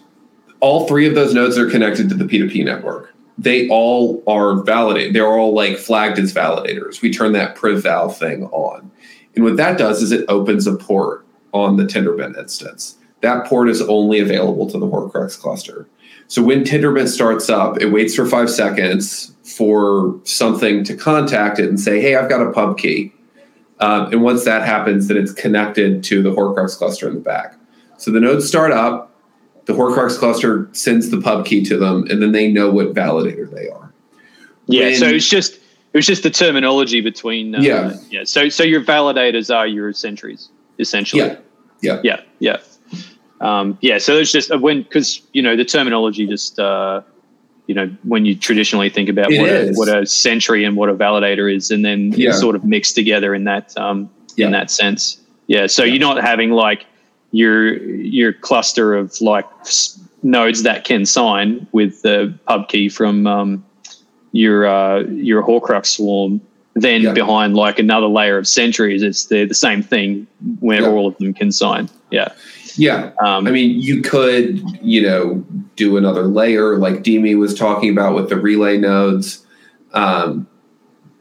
All three of those nodes are connected to the P2P network. They all are validated. They're all like flagged as validators. We turn that priv-val thing on. And what that does is it opens a port on the Tendermint instance. That port is only available to the Horcrux cluster. So when Tendermint starts up, it waits for five seconds for something to contact it and say, hey, I've got a pub key. Um, and once that happens, then it's connected to the Horcrux cluster in the back. So the nodes start up, the Horcrux cluster sends the pub key to them, and then they know what validator they are. Yeah, when, so it's just was just the terminology between uh, yeah yeah. So so your validators are your sentries essentially. Yeah, yeah, yeah, yeah. Um, yeah, so it's just uh, when because you know the terminology just uh, you know when you traditionally think about what a, what a sentry and what a validator is, and then yeah. sort of mixed together in that um, yeah. in that sense. Yeah, so yeah. you're not having like your your cluster of like nodes that can sign with the pub key from um, your uh, your Horcrux swarm. Then yeah. behind like another layer of sentries, it's the the same thing where yeah. all of them can sign. Yeah. Yeah. Um, I mean, you could, you know, do another layer like Dimi was talking about with the relay nodes. Um,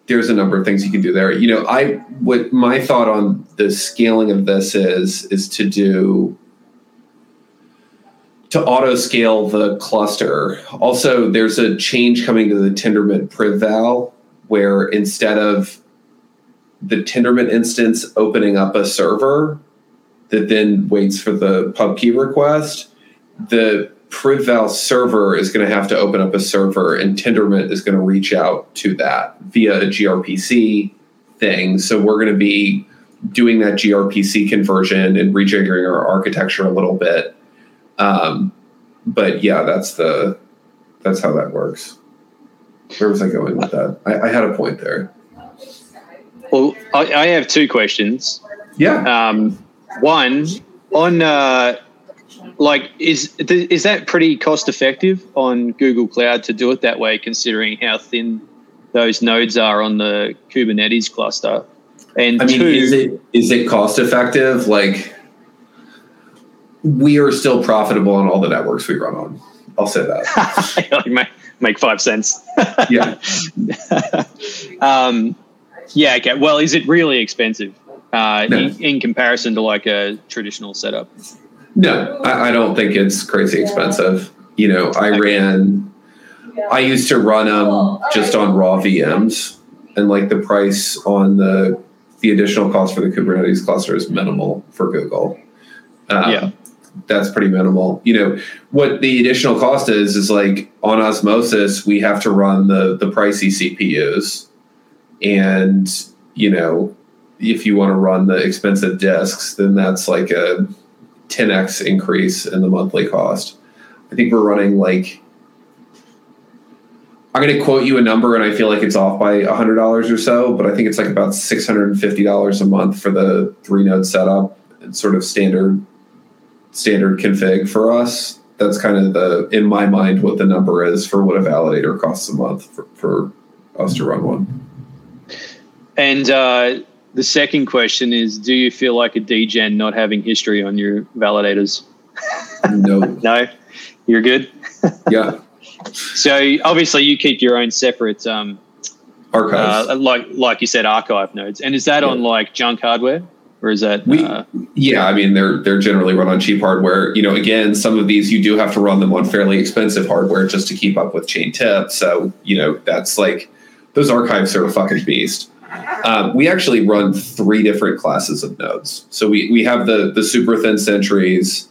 there's a number of things you can do there. You know, I what my thought on the scaling of this is is to do to auto scale the cluster. Also, there's a change coming to the Tendermint priv-val where instead of the Tendermint instance opening up a server that then waits for the pub key request, the priv-val server is going to have to open up a server and Tendermint is going to reach out to that via a gRPC thing. So we're going to be doing that gRPC conversion and rejiggering our architecture a little bit. Um, but yeah, that's the that's how that works. Where was I going with that? I, I had a point there. Well, I, I have two questions. Yeah. Um, one on uh, like is is that pretty cost effective on Google Cloud to do it that way, considering how thin those nodes are on the Kubernetes cluster? And I mean, two, is it is it cost effective? Like we are still profitable on all the networks we run on. I'll say that. make five cents. yeah. um, yeah. Okay. Well, is it really expensive uh, no. in, in, comparison to like a traditional setup? No, I, I, don't think it's crazy expensive. You know, I okay. ran. I used to run them just on raw VMs, and like the price on the the additional cost for the Kubernetes cluster is minimal for Google. Um, yeah that's pretty minimal. You know, what the additional cost is is like on osmosis, we have to run the the pricey CPUs, and you know, if you want to run the expensive disks, then that's like a 10x increase in the monthly cost. I think we're running like I'm going to quote you a number, and I feel like it's off by hundred dollars or so, but I think it's like about six hundred and fifty dollars a month for the three node setup. It's sort of standard standard config for us. That's kind of the, in my mind, what the number is for what a validator costs a month for, for us to run one. And uh, the second question is: Do you feel like a DGen not having history on your validators? No. No, you're good. Yeah. So obviously, you keep your own separate, um, Archives. uh, like like you said, archive nodes. And is that on like junk hardware, or is that? We- uh, Yeah, I mean they're they're generally run on cheap hardware. You know, again, some of these you do have to run them on fairly expensive hardware just to keep up with chain tip. So you know that's like those archives are a fucking beast. Um, we actually run three different classes of nodes. So we we have the the super thin sentries,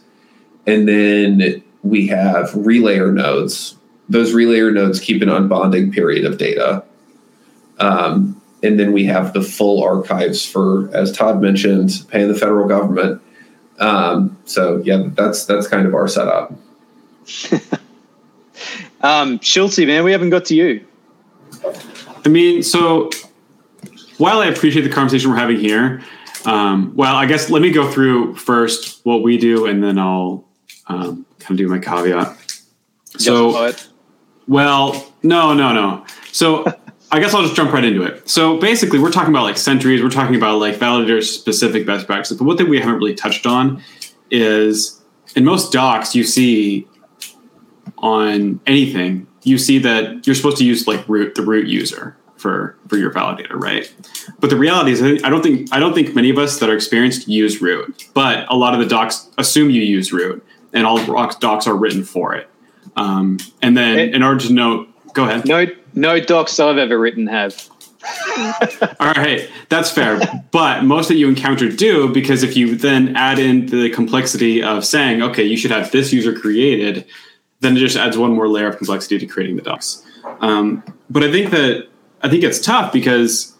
and then we have relayer nodes. Those relayer nodes keep an unbonding period of data. Um, and then we have the full archives for, as Todd mentioned, paying the federal government. Um, so yeah, that's that's kind of our setup. um, Schultzy, man, we haven't got to you. I mean, so while I appreciate the conversation we're having here, um, well, I guess let me go through first what we do, and then I'll um, kind of do my caveat. So, Justify well, no, no, no. So I guess I'll just jump right into it. So basically, we're talking about like sentries. We're talking about like validator specific best practices. But one thing we haven't really touched on is in most docs you see on anything you see that you're supposed to use like root the root user for for your validator, right? But the reality is, I don't think I don't think many of us that are experienced use root. But a lot of the docs assume you use root, and all docs docs are written for it. Um, and then, It- in order to know, go ahead. No, no docs I've ever written have. All right, that's fair. but most that you encounter do because if you then add in the complexity of saying, okay, you should have this user created, then it just adds one more layer of complexity to creating the docs. Um, but I think that I think it's tough because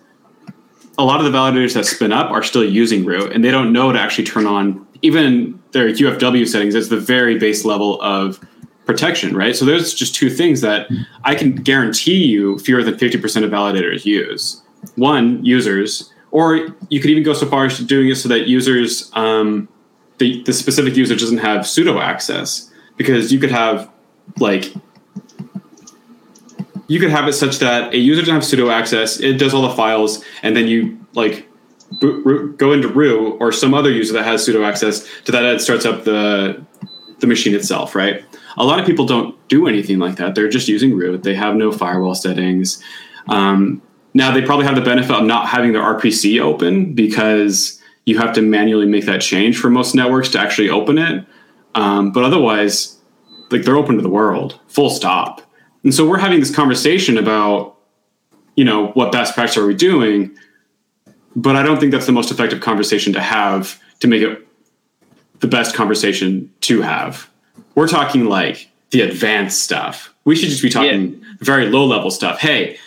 a lot of the validators that spin up are still using root and they don't know to actually turn on even their UFW settings as the very base level of protection, right? So there's just two things that I can guarantee you fewer than 50% of validators use. One, users, or you could even go so far as to doing it so that users, um, the, the specific user doesn't have sudo access because you could have like you could have it such that a user doesn't have sudo access, it does all the files, and then you like go into root or some other user that has sudo access to that it starts up the the machine itself, right? A lot of people don't do anything like that. They're just using root. They have no firewall settings. Um, now they probably have the benefit of not having their RPC open because you have to manually make that change for most networks to actually open it. Um, but otherwise, like they're open to the world, full stop. And so we're having this conversation about, you know, what best practice are we doing? But I don't think that's the most effective conversation to have to make it the best conversation to have. We're talking like the advanced stuff. We should just be talking very low level stuff. Hey,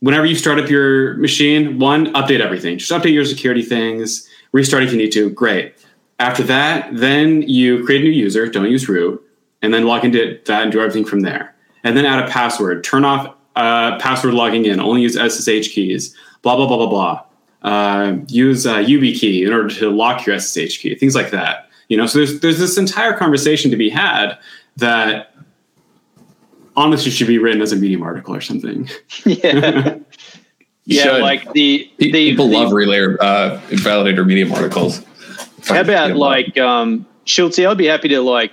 whenever you start up your machine, one, update everything. Just update your security things, restart if you need to. Great. After that, then you create a new user, don't use root, and then log into that and do everything from there. And then add a password. Turn off uh, password logging in. Only use SSH keys. Blah blah blah blah blah. Uh, use uh, YubiKey in order to lock your SSH key. Things like that. You know, so there's there's this entire conversation to be had that honestly should be written as a Medium article or something. yeah, yeah. Should. Like the, the People the- love relayer uh, validator medium articles. How about like um, Schultz? I'd be happy to like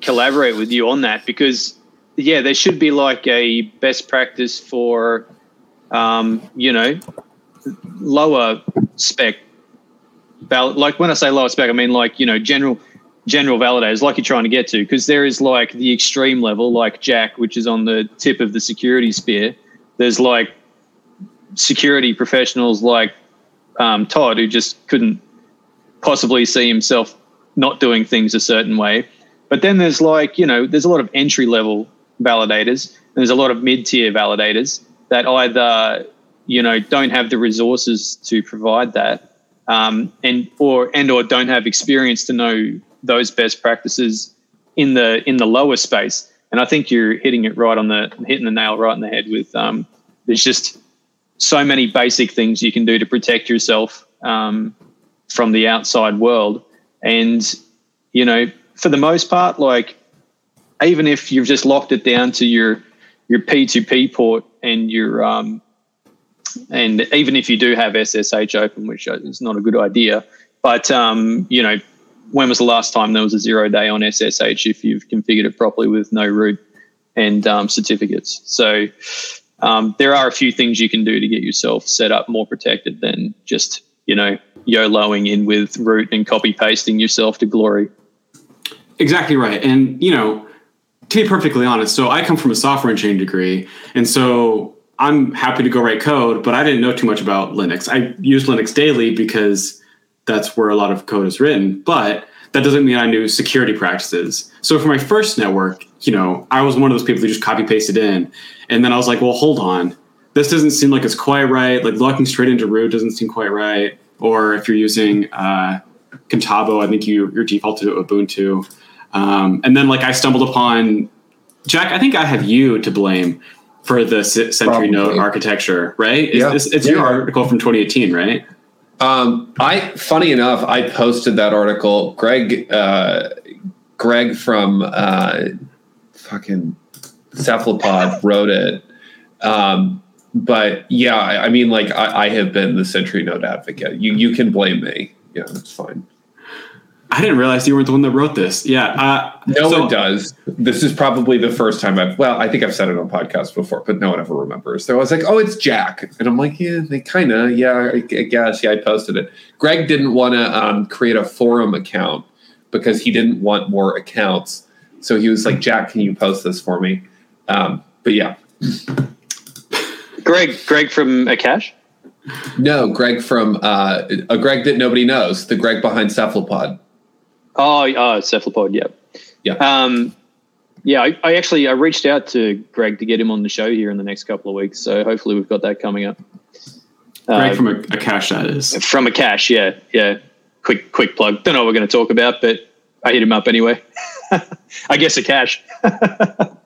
collaborate with you on that because yeah, there should be like a best practice for um, you know lower spec. Like when I say lower spec, I mean like you know general general validators, like you're trying to get to, because there is like the extreme level, like Jack, which is on the tip of the security spear. There's like security professionals like um, Todd who just couldn't possibly see himself not doing things a certain way. But then there's like, you know, there's a lot of entry level validators, and there's a lot of mid tier validators that either, you know, don't have the resources to provide that, um, and or and or don't have experience to know those best practices in the in the lower space. And I think you're hitting it right on the hitting the nail right in the head with um, there's just so many basic things you can do to protect yourself um, from the outside world. And, you know, for the most part, like even if you've just locked it down to your your P2P port and your um, and even if you do have SSH open, which is not a good idea, but um, you know, when was the last time there was a zero day on SSH if you've configured it properly with no root and um, certificates? So um, there are a few things you can do to get yourself set up more protected than just you know YOLOing in with root and copy pasting yourself to glory. Exactly right, and you know, to be perfectly honest, so I come from a software engineering degree, and so I'm happy to go write code, but I didn't know too much about Linux. I use Linux daily because that's where a lot of code is written, but that doesn't mean I knew security practices. So for my first network, you know, I was one of those people who just copy pasted in. And then I was like, well, hold on. This doesn't seem like it's quite right. Like locking straight into root doesn't seem quite right. Or if you're using uh, Contabo, I think you're default to Ubuntu. Um, and then like I stumbled upon Jack. I think I have you to blame for the Sentry Probably. Node architecture, right? Yeah. It's, it's yeah. your article from 2018, right? Um, I funny enough, I posted that article. Greg, uh, Greg from uh, fucking Cephalopod wrote it. Um, but yeah, I, I mean, like I, I, have been the Sentry Node advocate. You you can blame me. Yeah, that's fine. I didn't realize you weren't the one that wrote this. Yeah. Uh, no so, one does. This is probably the first time I've, well, I think I've said it on podcasts before, but no one ever remembers. So I was like, oh, it's Jack. And I'm like, yeah, they kind of, yeah, I, I, guess. Yeah, I posted it. Greg didn't want to um, create a forum account because he didn't want more accounts. So he was like, Jack, can you post this for me? Um, but yeah. Greg, Greg from Akash? No, Greg from uh, a Greg that nobody knows, the Greg behind Cephalopod. Oh, oh, cephalopod. Yeah. Yeah. Um, yeah, I, I, actually I reached out to Greg to get him on the show here in the next couple of weeks. So hopefully we've got that coming up. Greg uh, from a, Akash, that is. From Akash, yeah, yeah. Quick, quick plug. Don't know what we're going to talk about, but I hit him up anyway. I guess Akash.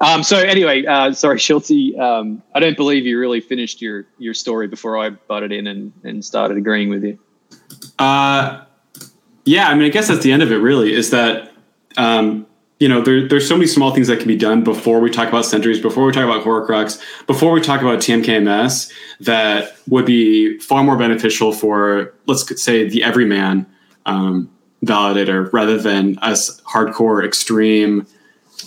um. So anyway, uh, sorry, Schultzy. Um, I don't believe you really finished your your story before I butted in and and started agreeing with you. Uh yeah, I mean, I guess that's the end of it. Really, is that um, you know there, there's so many small things that can be done before we talk about sentries, before we talk about Horcrux, before we talk about TMKMS that would be far more beneficial for let's say the everyman um, validator rather than us hardcore extreme.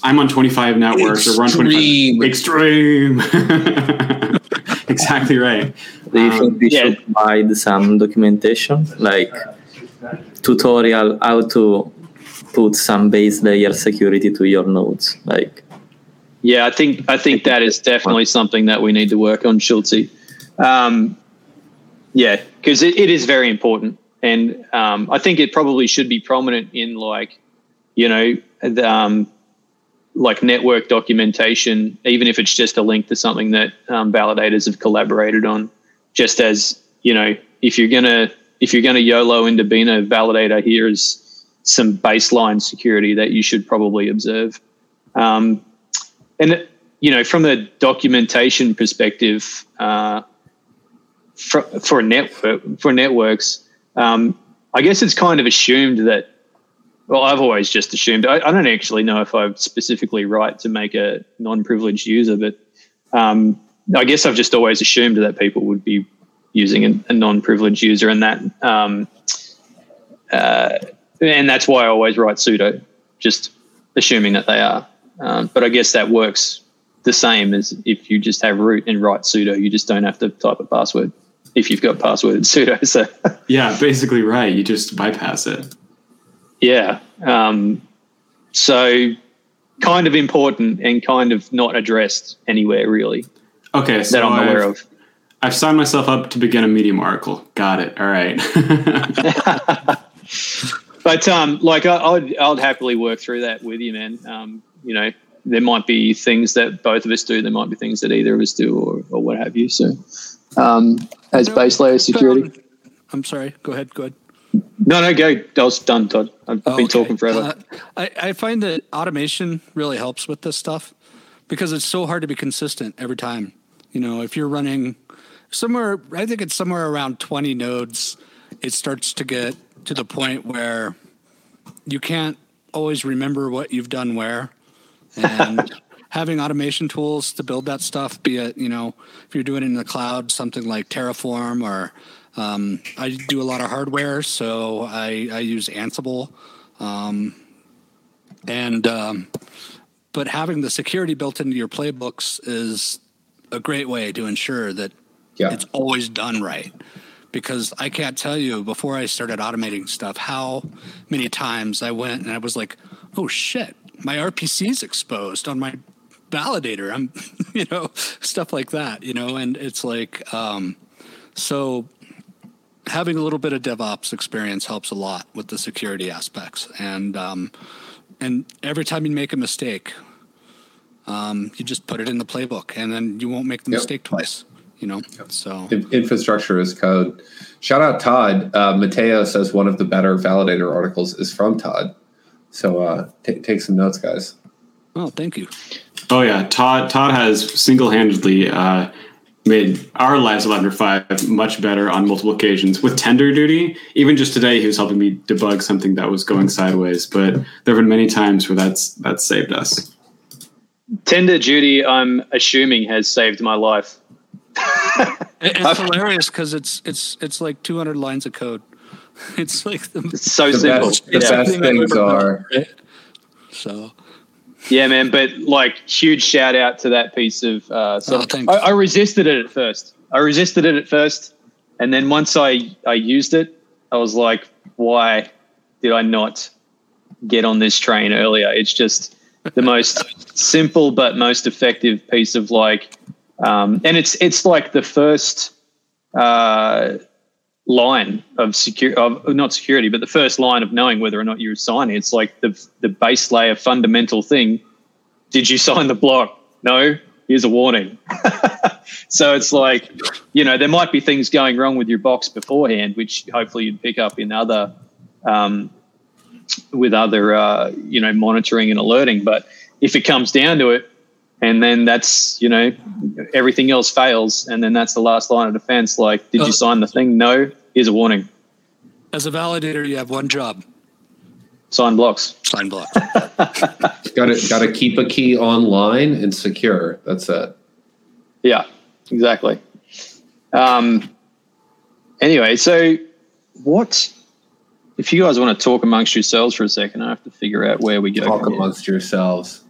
I'm on 25 networks or run 25 extreme. exactly right. Do you think we should provide some documentation like? Tutorial how to put some base layer security to your nodes like yeah i think i think that is definitely something that we need to work on schultzy um, yeah because it, it is very important. And um, i think it probably should be prominent in like you know the, um, like network documentation even if it's just a link to something that um, validators have collaborated on just as you know if you're going to if you're going to YOLO into being a validator, here's some baseline security that you should probably observe. Um, and you know, from a documentation perspective, uh, for, for network for networks, um, I guess it's kind of assumed that. Well, I've always just assumed. I, I don't actually know if I'm specifically right to make a non-privileged user, but um, I guess I've just always assumed that people would be using a, a non-privileged user, and that um, uh, and that's why I always write sudo, just assuming that they are. Um, but I guess that works the same as if you just have root and write sudo. You just don't have to type a password if you've got password sudo. So yeah, basically right. You just bypass it. Yeah. Um, so kind of important and kind of not addressed anywhere really. Okay, so that I'm aware I've, of. I've signed myself up to begin a Medium article. Got it. All right. but um, like I, would I'd happily work through that with you, man. Um, you know, there might be things that both of us do. There might be things that either of us do, or, or what have you. So, um, as base layer security. I'm sorry. Go ahead. Go ahead. No, no, go. I was done, Todd. I've oh, been okay. talking forever. Uh, I, I find that automation really helps with this stuff because it's so hard to be consistent every time. You know, if you're running somewhere, I think it's somewhere around 20 nodes, it starts to get to the point where you can't always remember what you've done where. And having automation tools to build that stuff, be it you know if you're doing it in the cloud, something like Terraform, or um, I do a lot of hardware, so I, I use Ansible, um, and um, but having the security built into your playbooks is a great way to ensure that Yeah. it's always done right. Because I can't tell you before I started automating stuff how many times I went and I was like, oh shit, my RPC's exposed on my validator. I'm, you know, stuff like that, you know, and it's like, um, so having a little bit of DevOps experience helps a lot with the security aspects. And, um, and every time you make a mistake, um, you just put it in the playbook and then you won't make the Yep. mistake twice, you know? So, Infrastructure is code. Shout out Todd. Uh, Mateo says one of the better validator articles is from Todd. So uh, ta take some notes, guys. oh, thank you. Oh yeah, Todd. Todd has single-handedly uh, made our lives at Lavender Five much better on multiple occasions with Tenderduty. Even just today, he was helping me debug something that was going sideways. But there have been many times where that's that's saved us. Tenderduty, I'm assuming, has saved my life. It- It's hilarious because it's it's it's like 200 lines of code. It's like the It's so The simple. best, the Yeah. best things are right? so. Yeah, man. But like, huge shout out to that piece of. Uh, so Oh. I, I resisted it at first. I resisted it at first, and then once I I used it, I was like, why did I not get on this train earlier? It's just the most simple but most effective piece of like, um, and it's it's like the first. Uh, line of secure of not security but the first line of knowing whether or not you're signing it's like the the base layer fundamental thing. Did you sign the block? No. Here's a warning. So it's like you know there might be things going wrong with your box beforehand which hopefully you'd pick up in other um, with other uh, you know monitoring and alerting. But if it comes down to it and then that's you know everything else fails and then that's the last line of defense like did Uh, you sign the thing? No here's a warning. As a validator, you have one job: sign blocks. Sign blocks got to got to keep a key online and secure. That's it. yeah exactly. Um anyway so what if you guys want to talk amongst yourselves for a second i have to figure out where we go Talk amongst yourselves.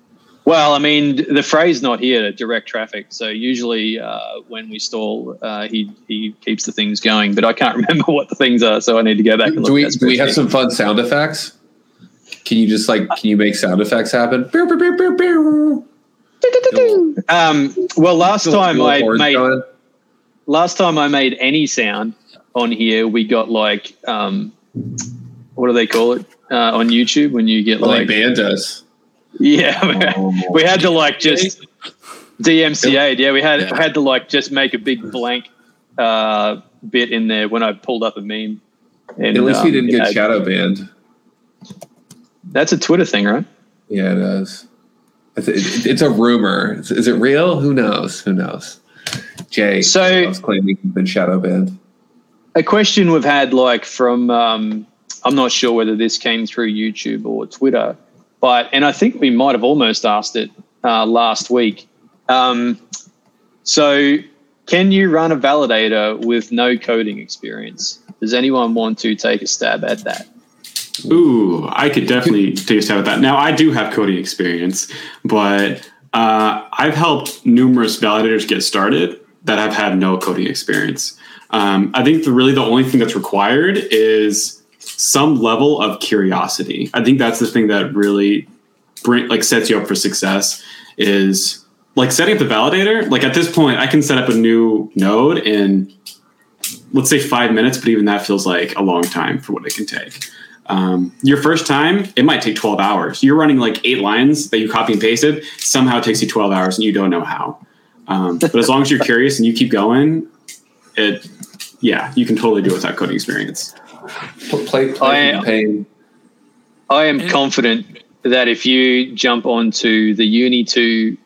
Well, I mean, the phrase not here to direct traffic. So usually uh, when we stall, uh, he he keeps the things going, but I can't remember what the things are, so I need to go back and look. Do we do we have some fun sound effects? Can you just like can you make sound effects happen? Um, well, last time I made going. last time I made any sound on here, we got like um, what do they call it uh, on YouTube when you get like like band does. Yeah, we had to like just DMCA. Yeah, we had Yeah. had to like just make a big blank uh, bit in there when I pulled up a meme. And, At least um, didn't get shadow banned. That's a Twitter thing, right? Yeah, it is. It's, it, it's a rumor. Is, is it real? Who knows? Who knows? Jay So- claiming he's been shadow banned. A question we've had like from um, I'm not sure whether this came through YouTube or Twitter, but and I think we might have almost asked it uh, last week. Um, so, can you run a validator with no coding experience? Does anyone want to take a stab at that? Ooh, I could definitely take a stab at that. Now, I do have coding experience, but uh, I've helped numerous validators get started that have had no coding experience. Um, I think the, really the only thing that's required is some level of curiosity. I think that's the thing that really bring like sets you up for success. Is like setting up the validator. Like at this point, I can set up a new node in let's say five minutes, but even that feels like a long time for what it can take. Um, your first time, it might take 12 hours. You're running like eight lines that you copy and pasted. Somehow it takes you 12 hours and you don't know how. Um, but as long as you're curious and you keep going, it, yeah, you can totally do it without coding experience. Play, play I- for the pain. I am confident that if you jump onto the Uni 2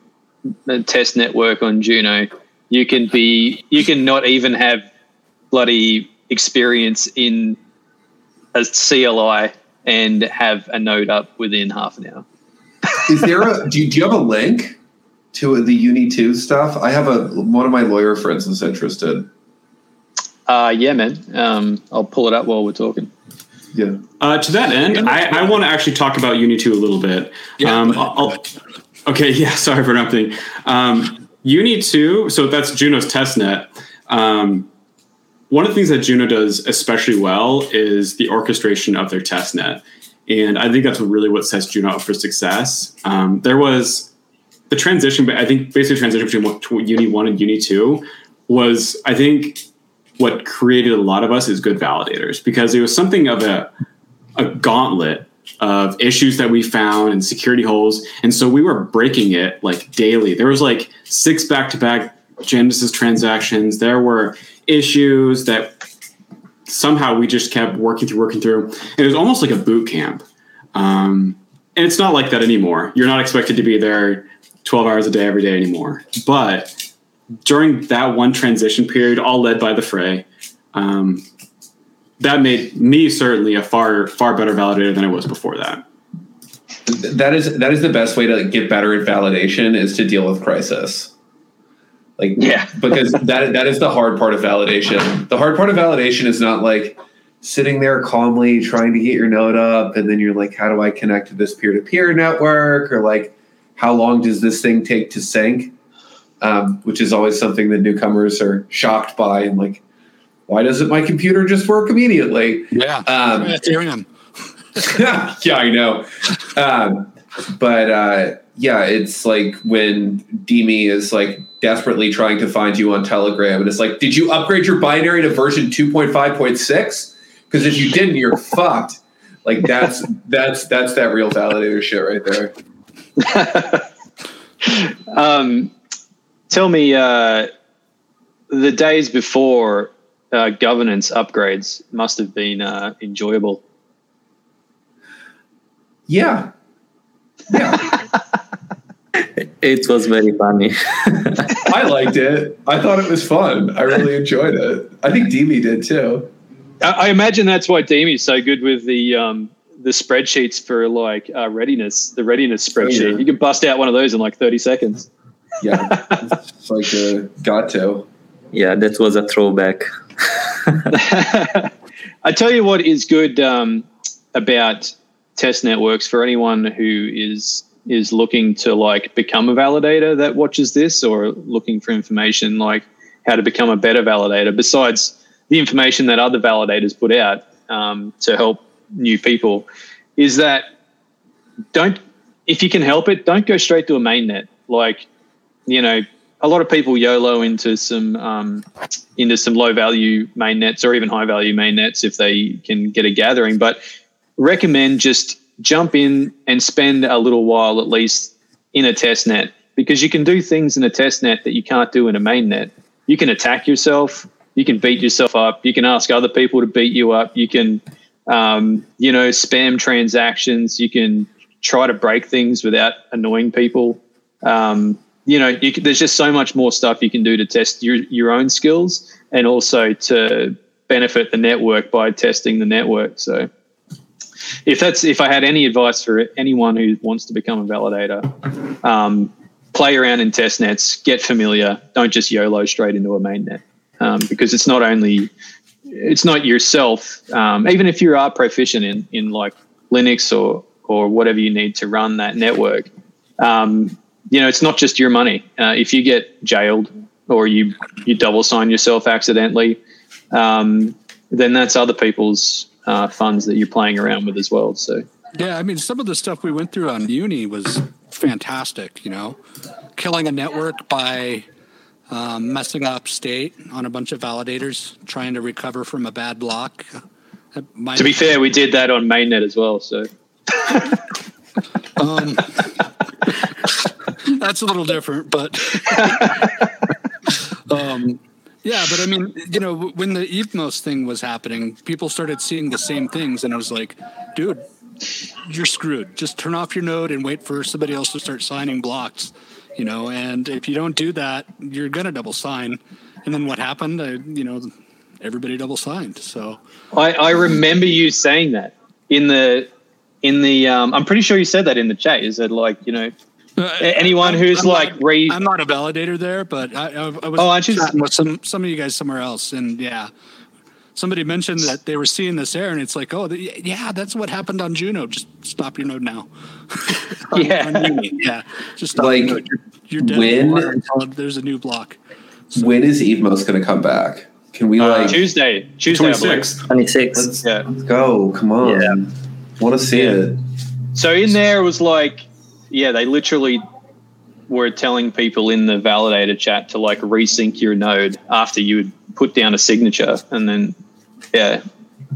uh, test network on Juno, you can be you can not even have bloody experience in a CLI and have a node up within half an hour. Is there a? Do you, do you have a link? to the Uni two stuff? I have a one of my lawyer friends is interested. Uh, yeah, man. Um, I'll pull it up while we're talking. Yeah. Uh, to that end, I, I want to actually talk about Uni 2 a little bit. Yeah, Um, go ahead, I'll- Okay, yeah, sorry for interrupting. Um, Uni 2, so that's Juno's testnet. Um, one of the things that Juno does especially well is the orchestration of their testnet. And I think that's really what sets Juno up for success. Um, there was the transition, but I think basically transition between Uni 1 and Uni 2 was, I think, what created a lot of us is good validators because it was something of a, a gauntlet of issues that we found and security holes. And so we were breaking it like daily. There was like six back to back Genesis transactions. There were issues that somehow we just kept working through, working through. It was almost like a boot camp. Um, and it's not like that anymore. You're not expected to be there 12 hours a day every day anymore. But during that one transition period, all led by the fray, um, that made me certainly a far far better validator than I was before that. That is that is the best way to get better at validation is to deal with crisis. Like Yeah. because that that is the hard part of validation. The hard part of validation is not like sitting there calmly trying to get your node up and then you're like how do I connect to this peer-to-peer network or like how long does this thing take to sync? Um, which is always something that newcomers are shocked by and like why doesn't my computer just work immediately? Yeah. Um, Ethereum. yeah, I know. Um, but uh, yeah, it's like when Dimi is like desperately trying to find you on Telegram, and it's like, did you upgrade your binary to version two point five point six? Because if you didn't, you're fucked. Like that's that's that's that real validator shit right there. Um, tell me, uh, the days before uh, governance upgrades must have been uh, enjoyable. Yeah, yeah, It was very funny. I liked it. I thought it was fun. I really enjoyed it. I think Dimi did too. I, I imagine that's why Dimi's so good with the um, the spreadsheets for like uh, readiness, the readiness spreadsheet. yeah. You can bust out one of those in like thirty seconds. Yeah, it's like uh, got to. yeah, that was a throwback. I tell you what is good um, about test networks for anyone who is is looking to like become a validator that watches this or looking for information like how to become a better validator besides the information that other validators put out um, to help new people is that don't if you can help it don't go straight to a mainnet like you know a lot of people YOLO into some um, into some low value main nets or even high value main nets if they can get a gathering. But recommend just jump in and spend a little while at least in a test net because you can do things in a test net that you can't do in a main net. You can attack yourself. You can beat yourself up. You can ask other people to beat you up. You can, um, you know, spam transactions. You can try to break things without annoying people. Um, you know, you there's just so much more stuff you can do to test your your own skills and also to benefit the network by testing the network. So, if that's if I had any advice for anyone who wants to become a validator, um, play around in test nets, get familiar. Don't just YOLO straight into a mainnet um, because it's not only it's not yourself. Um, even if you are proficient in in like Linux or or whatever you need to run that network, um, you know it's not just your money. Uh, if you get jailed or you you double sign yourself accidentally, um, then that's other people's uh, funds that you're playing around with as well. So Yeah, I mean, some of the stuff we went through on uni was fantastic. You know, killing a network by um, messing up state on a bunch of validators, trying to recover from a bad block. Might- to be fair, we did that on mainnet as well. So um, that's a little different, but um, yeah, but I mean, you know, when the Evmos thing was happening, people started seeing the same things, and I was like, dude, you're screwed. Just turn off your node and wait for somebody else to start signing blocks, you know. And if you don't do that, you're gonna double sign. And then what happened? I, you know, everybody double signed. So I, I remember you saying that in the in the um, I'm pretty sure you said that in the chat. You said like you know Anyone who's I'm like not, re I'm not a validator there, but I, I, I was Oh, aren't you? with some some of you guys somewhere else, and yeah, somebody mentioned that they were seeing this error, and it's like, oh, th- yeah, that's what happened on Juno. Just stop your node now. Yeah. on yeah, just stop Like, your node. You're, you're dead when- in the water until there's a new block. When is Evmos going to come back? Can we Uh, like Tuesday. Tuesday. I believe. 26. 26. let's, Yeah. let's go? Come on, Yeah. want to see Yeah. it. So in there it was like, yeah, they literally were telling people in the validator chat to like resync your node after you had put down a signature, and then yeah,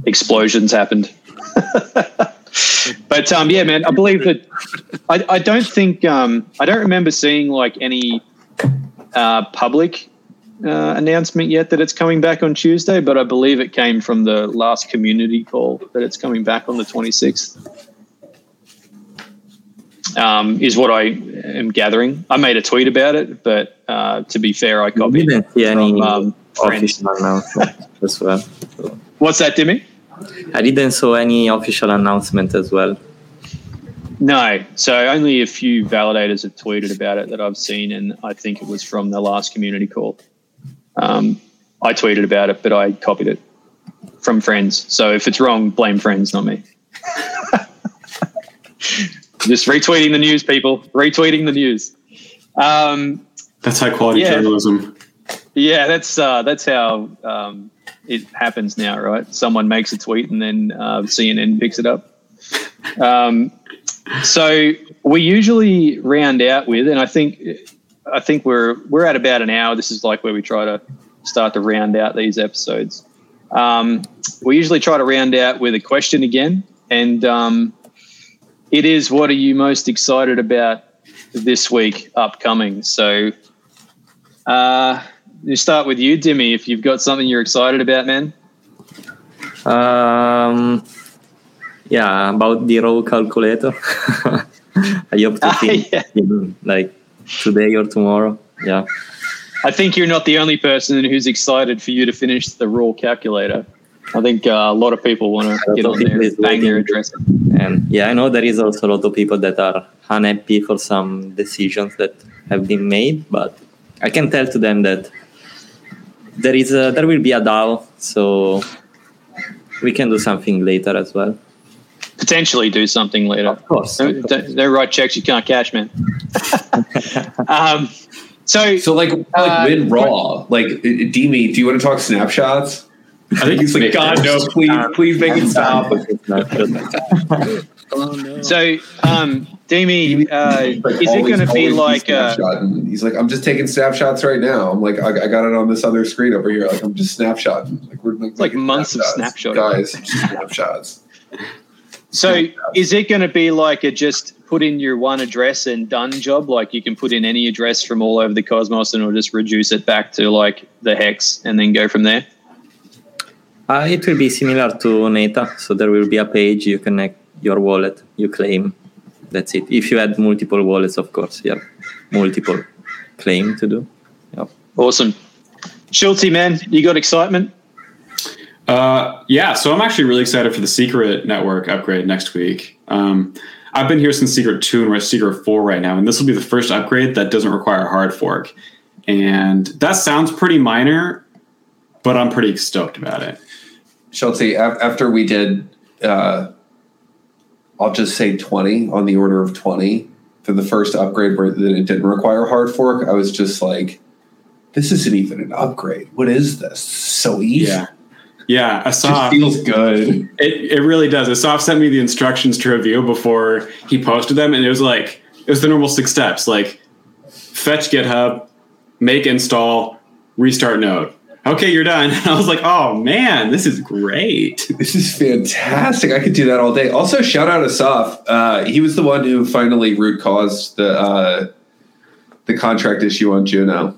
explosions happened. but um, yeah, man, I believe that. I, I don't think um, I don't remember seeing like any uh, public uh, announcement yet that it's coming back on Tuesday, but I believe it came from the last community call that it's coming back on the 26th. Um, is what I am gathering. I made a tweet about it, but uh, to be fair, I I copied didn't from um, friends. as well. So What's that, Dimi? I didn't saw any official announcement as well. No. So only a few validators have tweeted about it that I've seen, and I think it was from the last community call. Um, I tweeted about it, but I copied it from friends. So if it's wrong, blame friends, not me. Just retweeting the news, people. Retweeting the news. Um, That's high quality Yeah. journalism. yeah, that's uh, that's how um, it happens now, right? Someone makes a tweet and then uh, CNN picks it up. Um, so we usually round out with, and I think I think we're we're at about an hour. This is like where we try to start to round out these episodes. Um, we usually try to round out with a question again, and um, it is what are you most excited about this week upcoming? So. Uh, you start with you, Dimi. If you've got something you're excited about, man. Um, yeah, about the row calculator. I hope to Ah, yeah. in like today or tomorrow. Yeah. I think you're not the only person who's excited for you to finish the raw calculator. I think uh, a lot of people want to get on there and bang their address. And yeah, I know there is also a lot of people that are unhappy for some decisions that have been made, but I can tell to them that there is a, there will be a DAO, so we can do something later as well. Potentially do something later. Of course. Don't, don't, don't write checks you can't cash, man. um, so, So like, like Uh, win raw. Like, uh, Dimi, do you want to talk snapshots? I think He's like, God no, please, please make it stop. It's not good. Oh no! so um, Dimi, uh, Like, is it going to be like uh, he's like i'm just taking snapshots right now i'm like i, I got it on this other screen over here like i'm just snapshotting like we're like, like months of snapshots. guys just snapshots So is it going to be like a just put in your one address and done job? Like you can put in any address from all over the cosmos and it'll just reduce it back to like the hex and then go from there? Uh, it will be similar to Neta, so there will be a page you connect your wallet, you claim. That's it. If you add multiple wallets, of course, you have multiple claim to do. Yep. Awesome. Schultzy, man, you got excitement? Uh, yeah, so I'm actually really excited for the Secret Network upgrade next week. Um, I've been here since Secret 2 and we're at Secret 4 right now, and this will be the first upgrade that doesn't require a hard fork. And that sounds pretty minor, but I'm pretty stoked about it. Schultze, af- after we did uh i'll just say 20 on the order of 20 for the first upgrade where that it didn't require hard fork i was just like this isn't even an upgrade what is this so easy Yeah. Yeah, Assaf, feels good it, it really does. Assaf sent me the instructions to review before he posted them, and it was like, it was the normal six steps like fetch GitHub, make install, restart node. Okay, you're done. I was like, oh man, this is great. This is fantastic. I could do that all day. Also, shout out Assaf. Uh, he was the one who finally root caused the uh, the contract issue on Juno.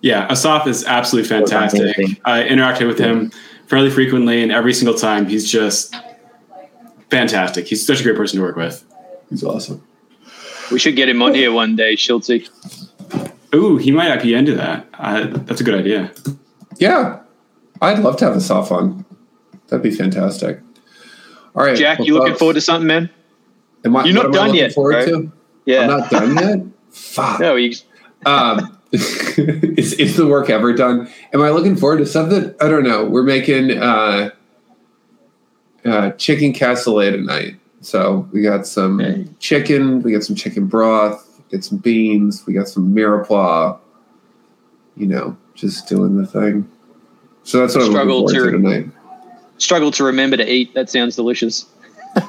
Yeah, Assaf is absolutely fantastic. I interacted with him fairly frequently, and every single time he's just fantastic. He's such a great person to work with. He's awesome. We should get him on here one day, Schultzy. Ooh, he might IP into that. Uh, that's a good idea. Yeah, I'd love to have Assaf on. That'd be fantastic. All right, Jack, well, you looking forward to something, man? am I- you're not am done looking yet, Forward bro. to? Yeah. I'm not done yet. Fuck. no, you, Um, is, is the work ever done? Am I looking forward to something? I don't know. We're making uh, uh, chicken cassoulet tonight. So we got some Okay. chicken, we got some chicken broth, Get some beans, we got some mirepoix. You know, just doing the thing. So that's what I'm Struggle looking forward to, to- tonight. struggle to remember to eat. That sounds delicious.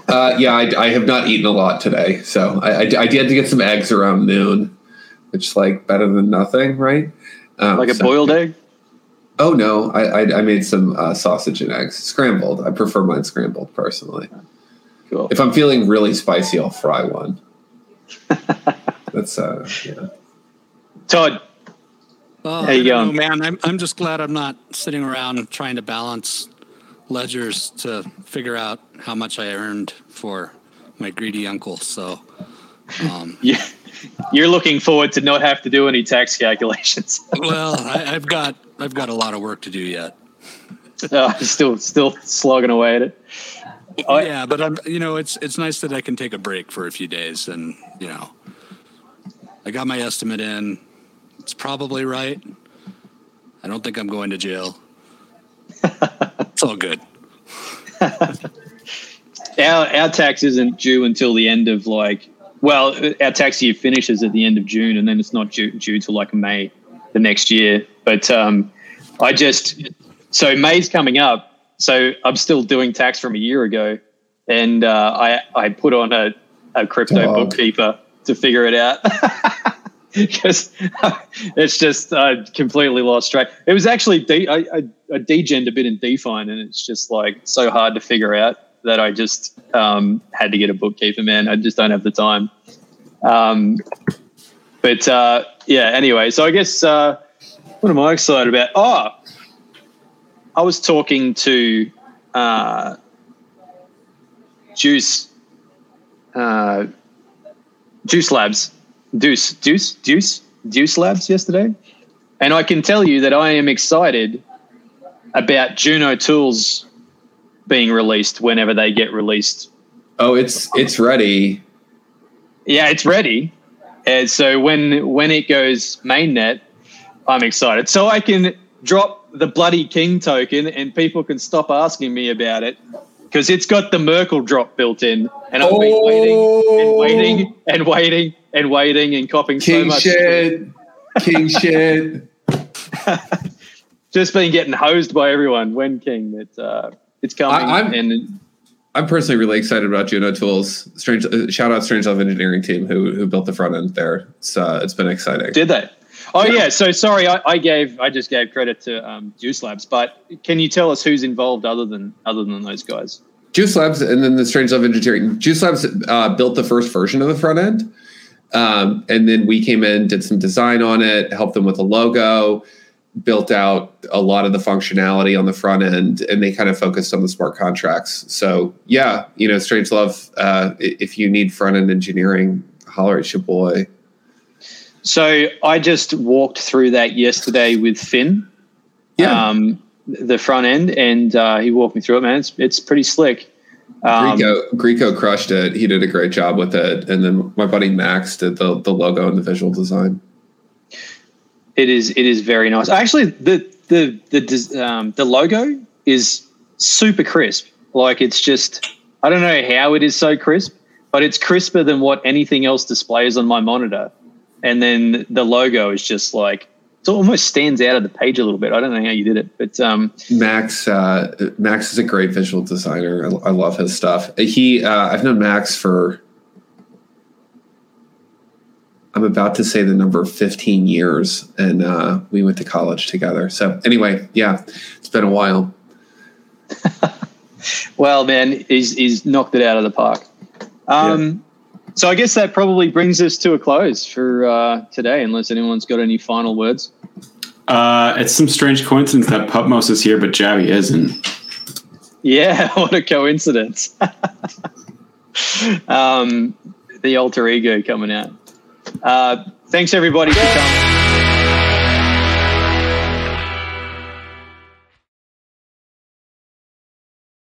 Uh, yeah, I, I have not eaten a lot today, so I, I, I did get some eggs around noon, which is like better than nothing, right? Um, Like a so- boiled egg. Oh no, I I, I made some uh, sausage and eggs, scrambled. I prefer mine scrambled personally. Cool. If I'm feeling really spicy, I'll fry one. That's uh, yeah. Todd, Oh, How you I don't going? know, man? I'm I'm just glad I'm not sitting around trying to balance ledgers to figure out how much I earned for my greedy uncle. So, um, you, you're looking forward to not have to do any tax calculations. well, I, I've got I've got a lot of work to do yet. uh, still, still slogging away at it. I- yeah, but I'm you know it's it's nice that I can take a break for a few days, and you know, I got my estimate in. It's probably right. I don't think I'm going to jail. it's all good. Our our tax isn't due until the end of like. Well, our tax year finishes at the end of June, and then it's not due due till like May the next year. But um, I just so May's coming up, so I'm still doing tax from a year ago, and uh, I I put on a a crypto Dog. bookkeeper to figure it out. Because it's just uh, completely lost track. It was actually de- I, I, I degened a bit in DeFi, and it's just like so hard to figure out that I just um, had to get a bookkeeper. Man, I just don't have the time. Um, but uh, yeah, anyway, so I guess uh, what am I excited about? Oh, I was talking to uh, Juice, uh, Juice Labs, Deuce, Deuce, Deuce, Deus Labs yesterday, and I can tell you that I am excited about Juno Tools being released whenever they get released Oh, it's it's ready. yeah, it's ready. And so when when it goes mainnet, I'm excited. So I can drop the bloody king token and people can stop asking me about it because it's got the Merkle drop built in, and I've been waiting and waiting and waiting and waiting and copying so much. King shit. King shit. Just been getting hosed by everyone. When king, that uh, it's coming, I- I'm- and I'm personally really excited about Juno Tools. Strange uh, shout out Strangelove Engineering team who who built the front end there. It's uh, it's been exciting. Did they? Oh yeah. So sorry, I, I gave I just gave credit to um, Juice Labs, but can you tell us who's involved other than other than those guys? Juice Labs and then the Strangelove Engineering. Juice Labs uh, built the first version of the front end, um, and then we came in, did some design on it, helped them with a logo, built out a lot of the functionality on the front end, and they kind of focused on the smart contracts. So yeah, you know, Strangelove. Uh, if you need front end engineering, holler at your boy. So I just walked through that yesterday with Finn, Yeah, um, the front end, and uh, he walked me through it. Man, it's it's pretty slick. Um, Greco Greco crushed it. He did a great job with it, and then my buddy Max did the the logo and the visual design. It is it is very nice. Actually, the the the um, the logo is super crisp. Like it's just I don't know how it is so crisp, but it's crisper than what anything else displays on my monitor. And then the logo is just like it almost stands out of the page a little bit. I don't know how you did it, but um, Max uh, Max is a great visual designer. I, I love his stuff. He uh, I've known Max for I'm about to say the number 15 years, and uh, we went to college together. So anyway, yeah, it's been a while. well, man, he's he's knocked it out of the park. Um, So I guess that probably brings us to a close for uh, today, unless anyone's got any final words. Uh, it's some strange coincidence that Pupmos is here, but Javi isn't. Yeah, what a coincidence. um, the alter ego coming out. Uh, thanks everybody for coming.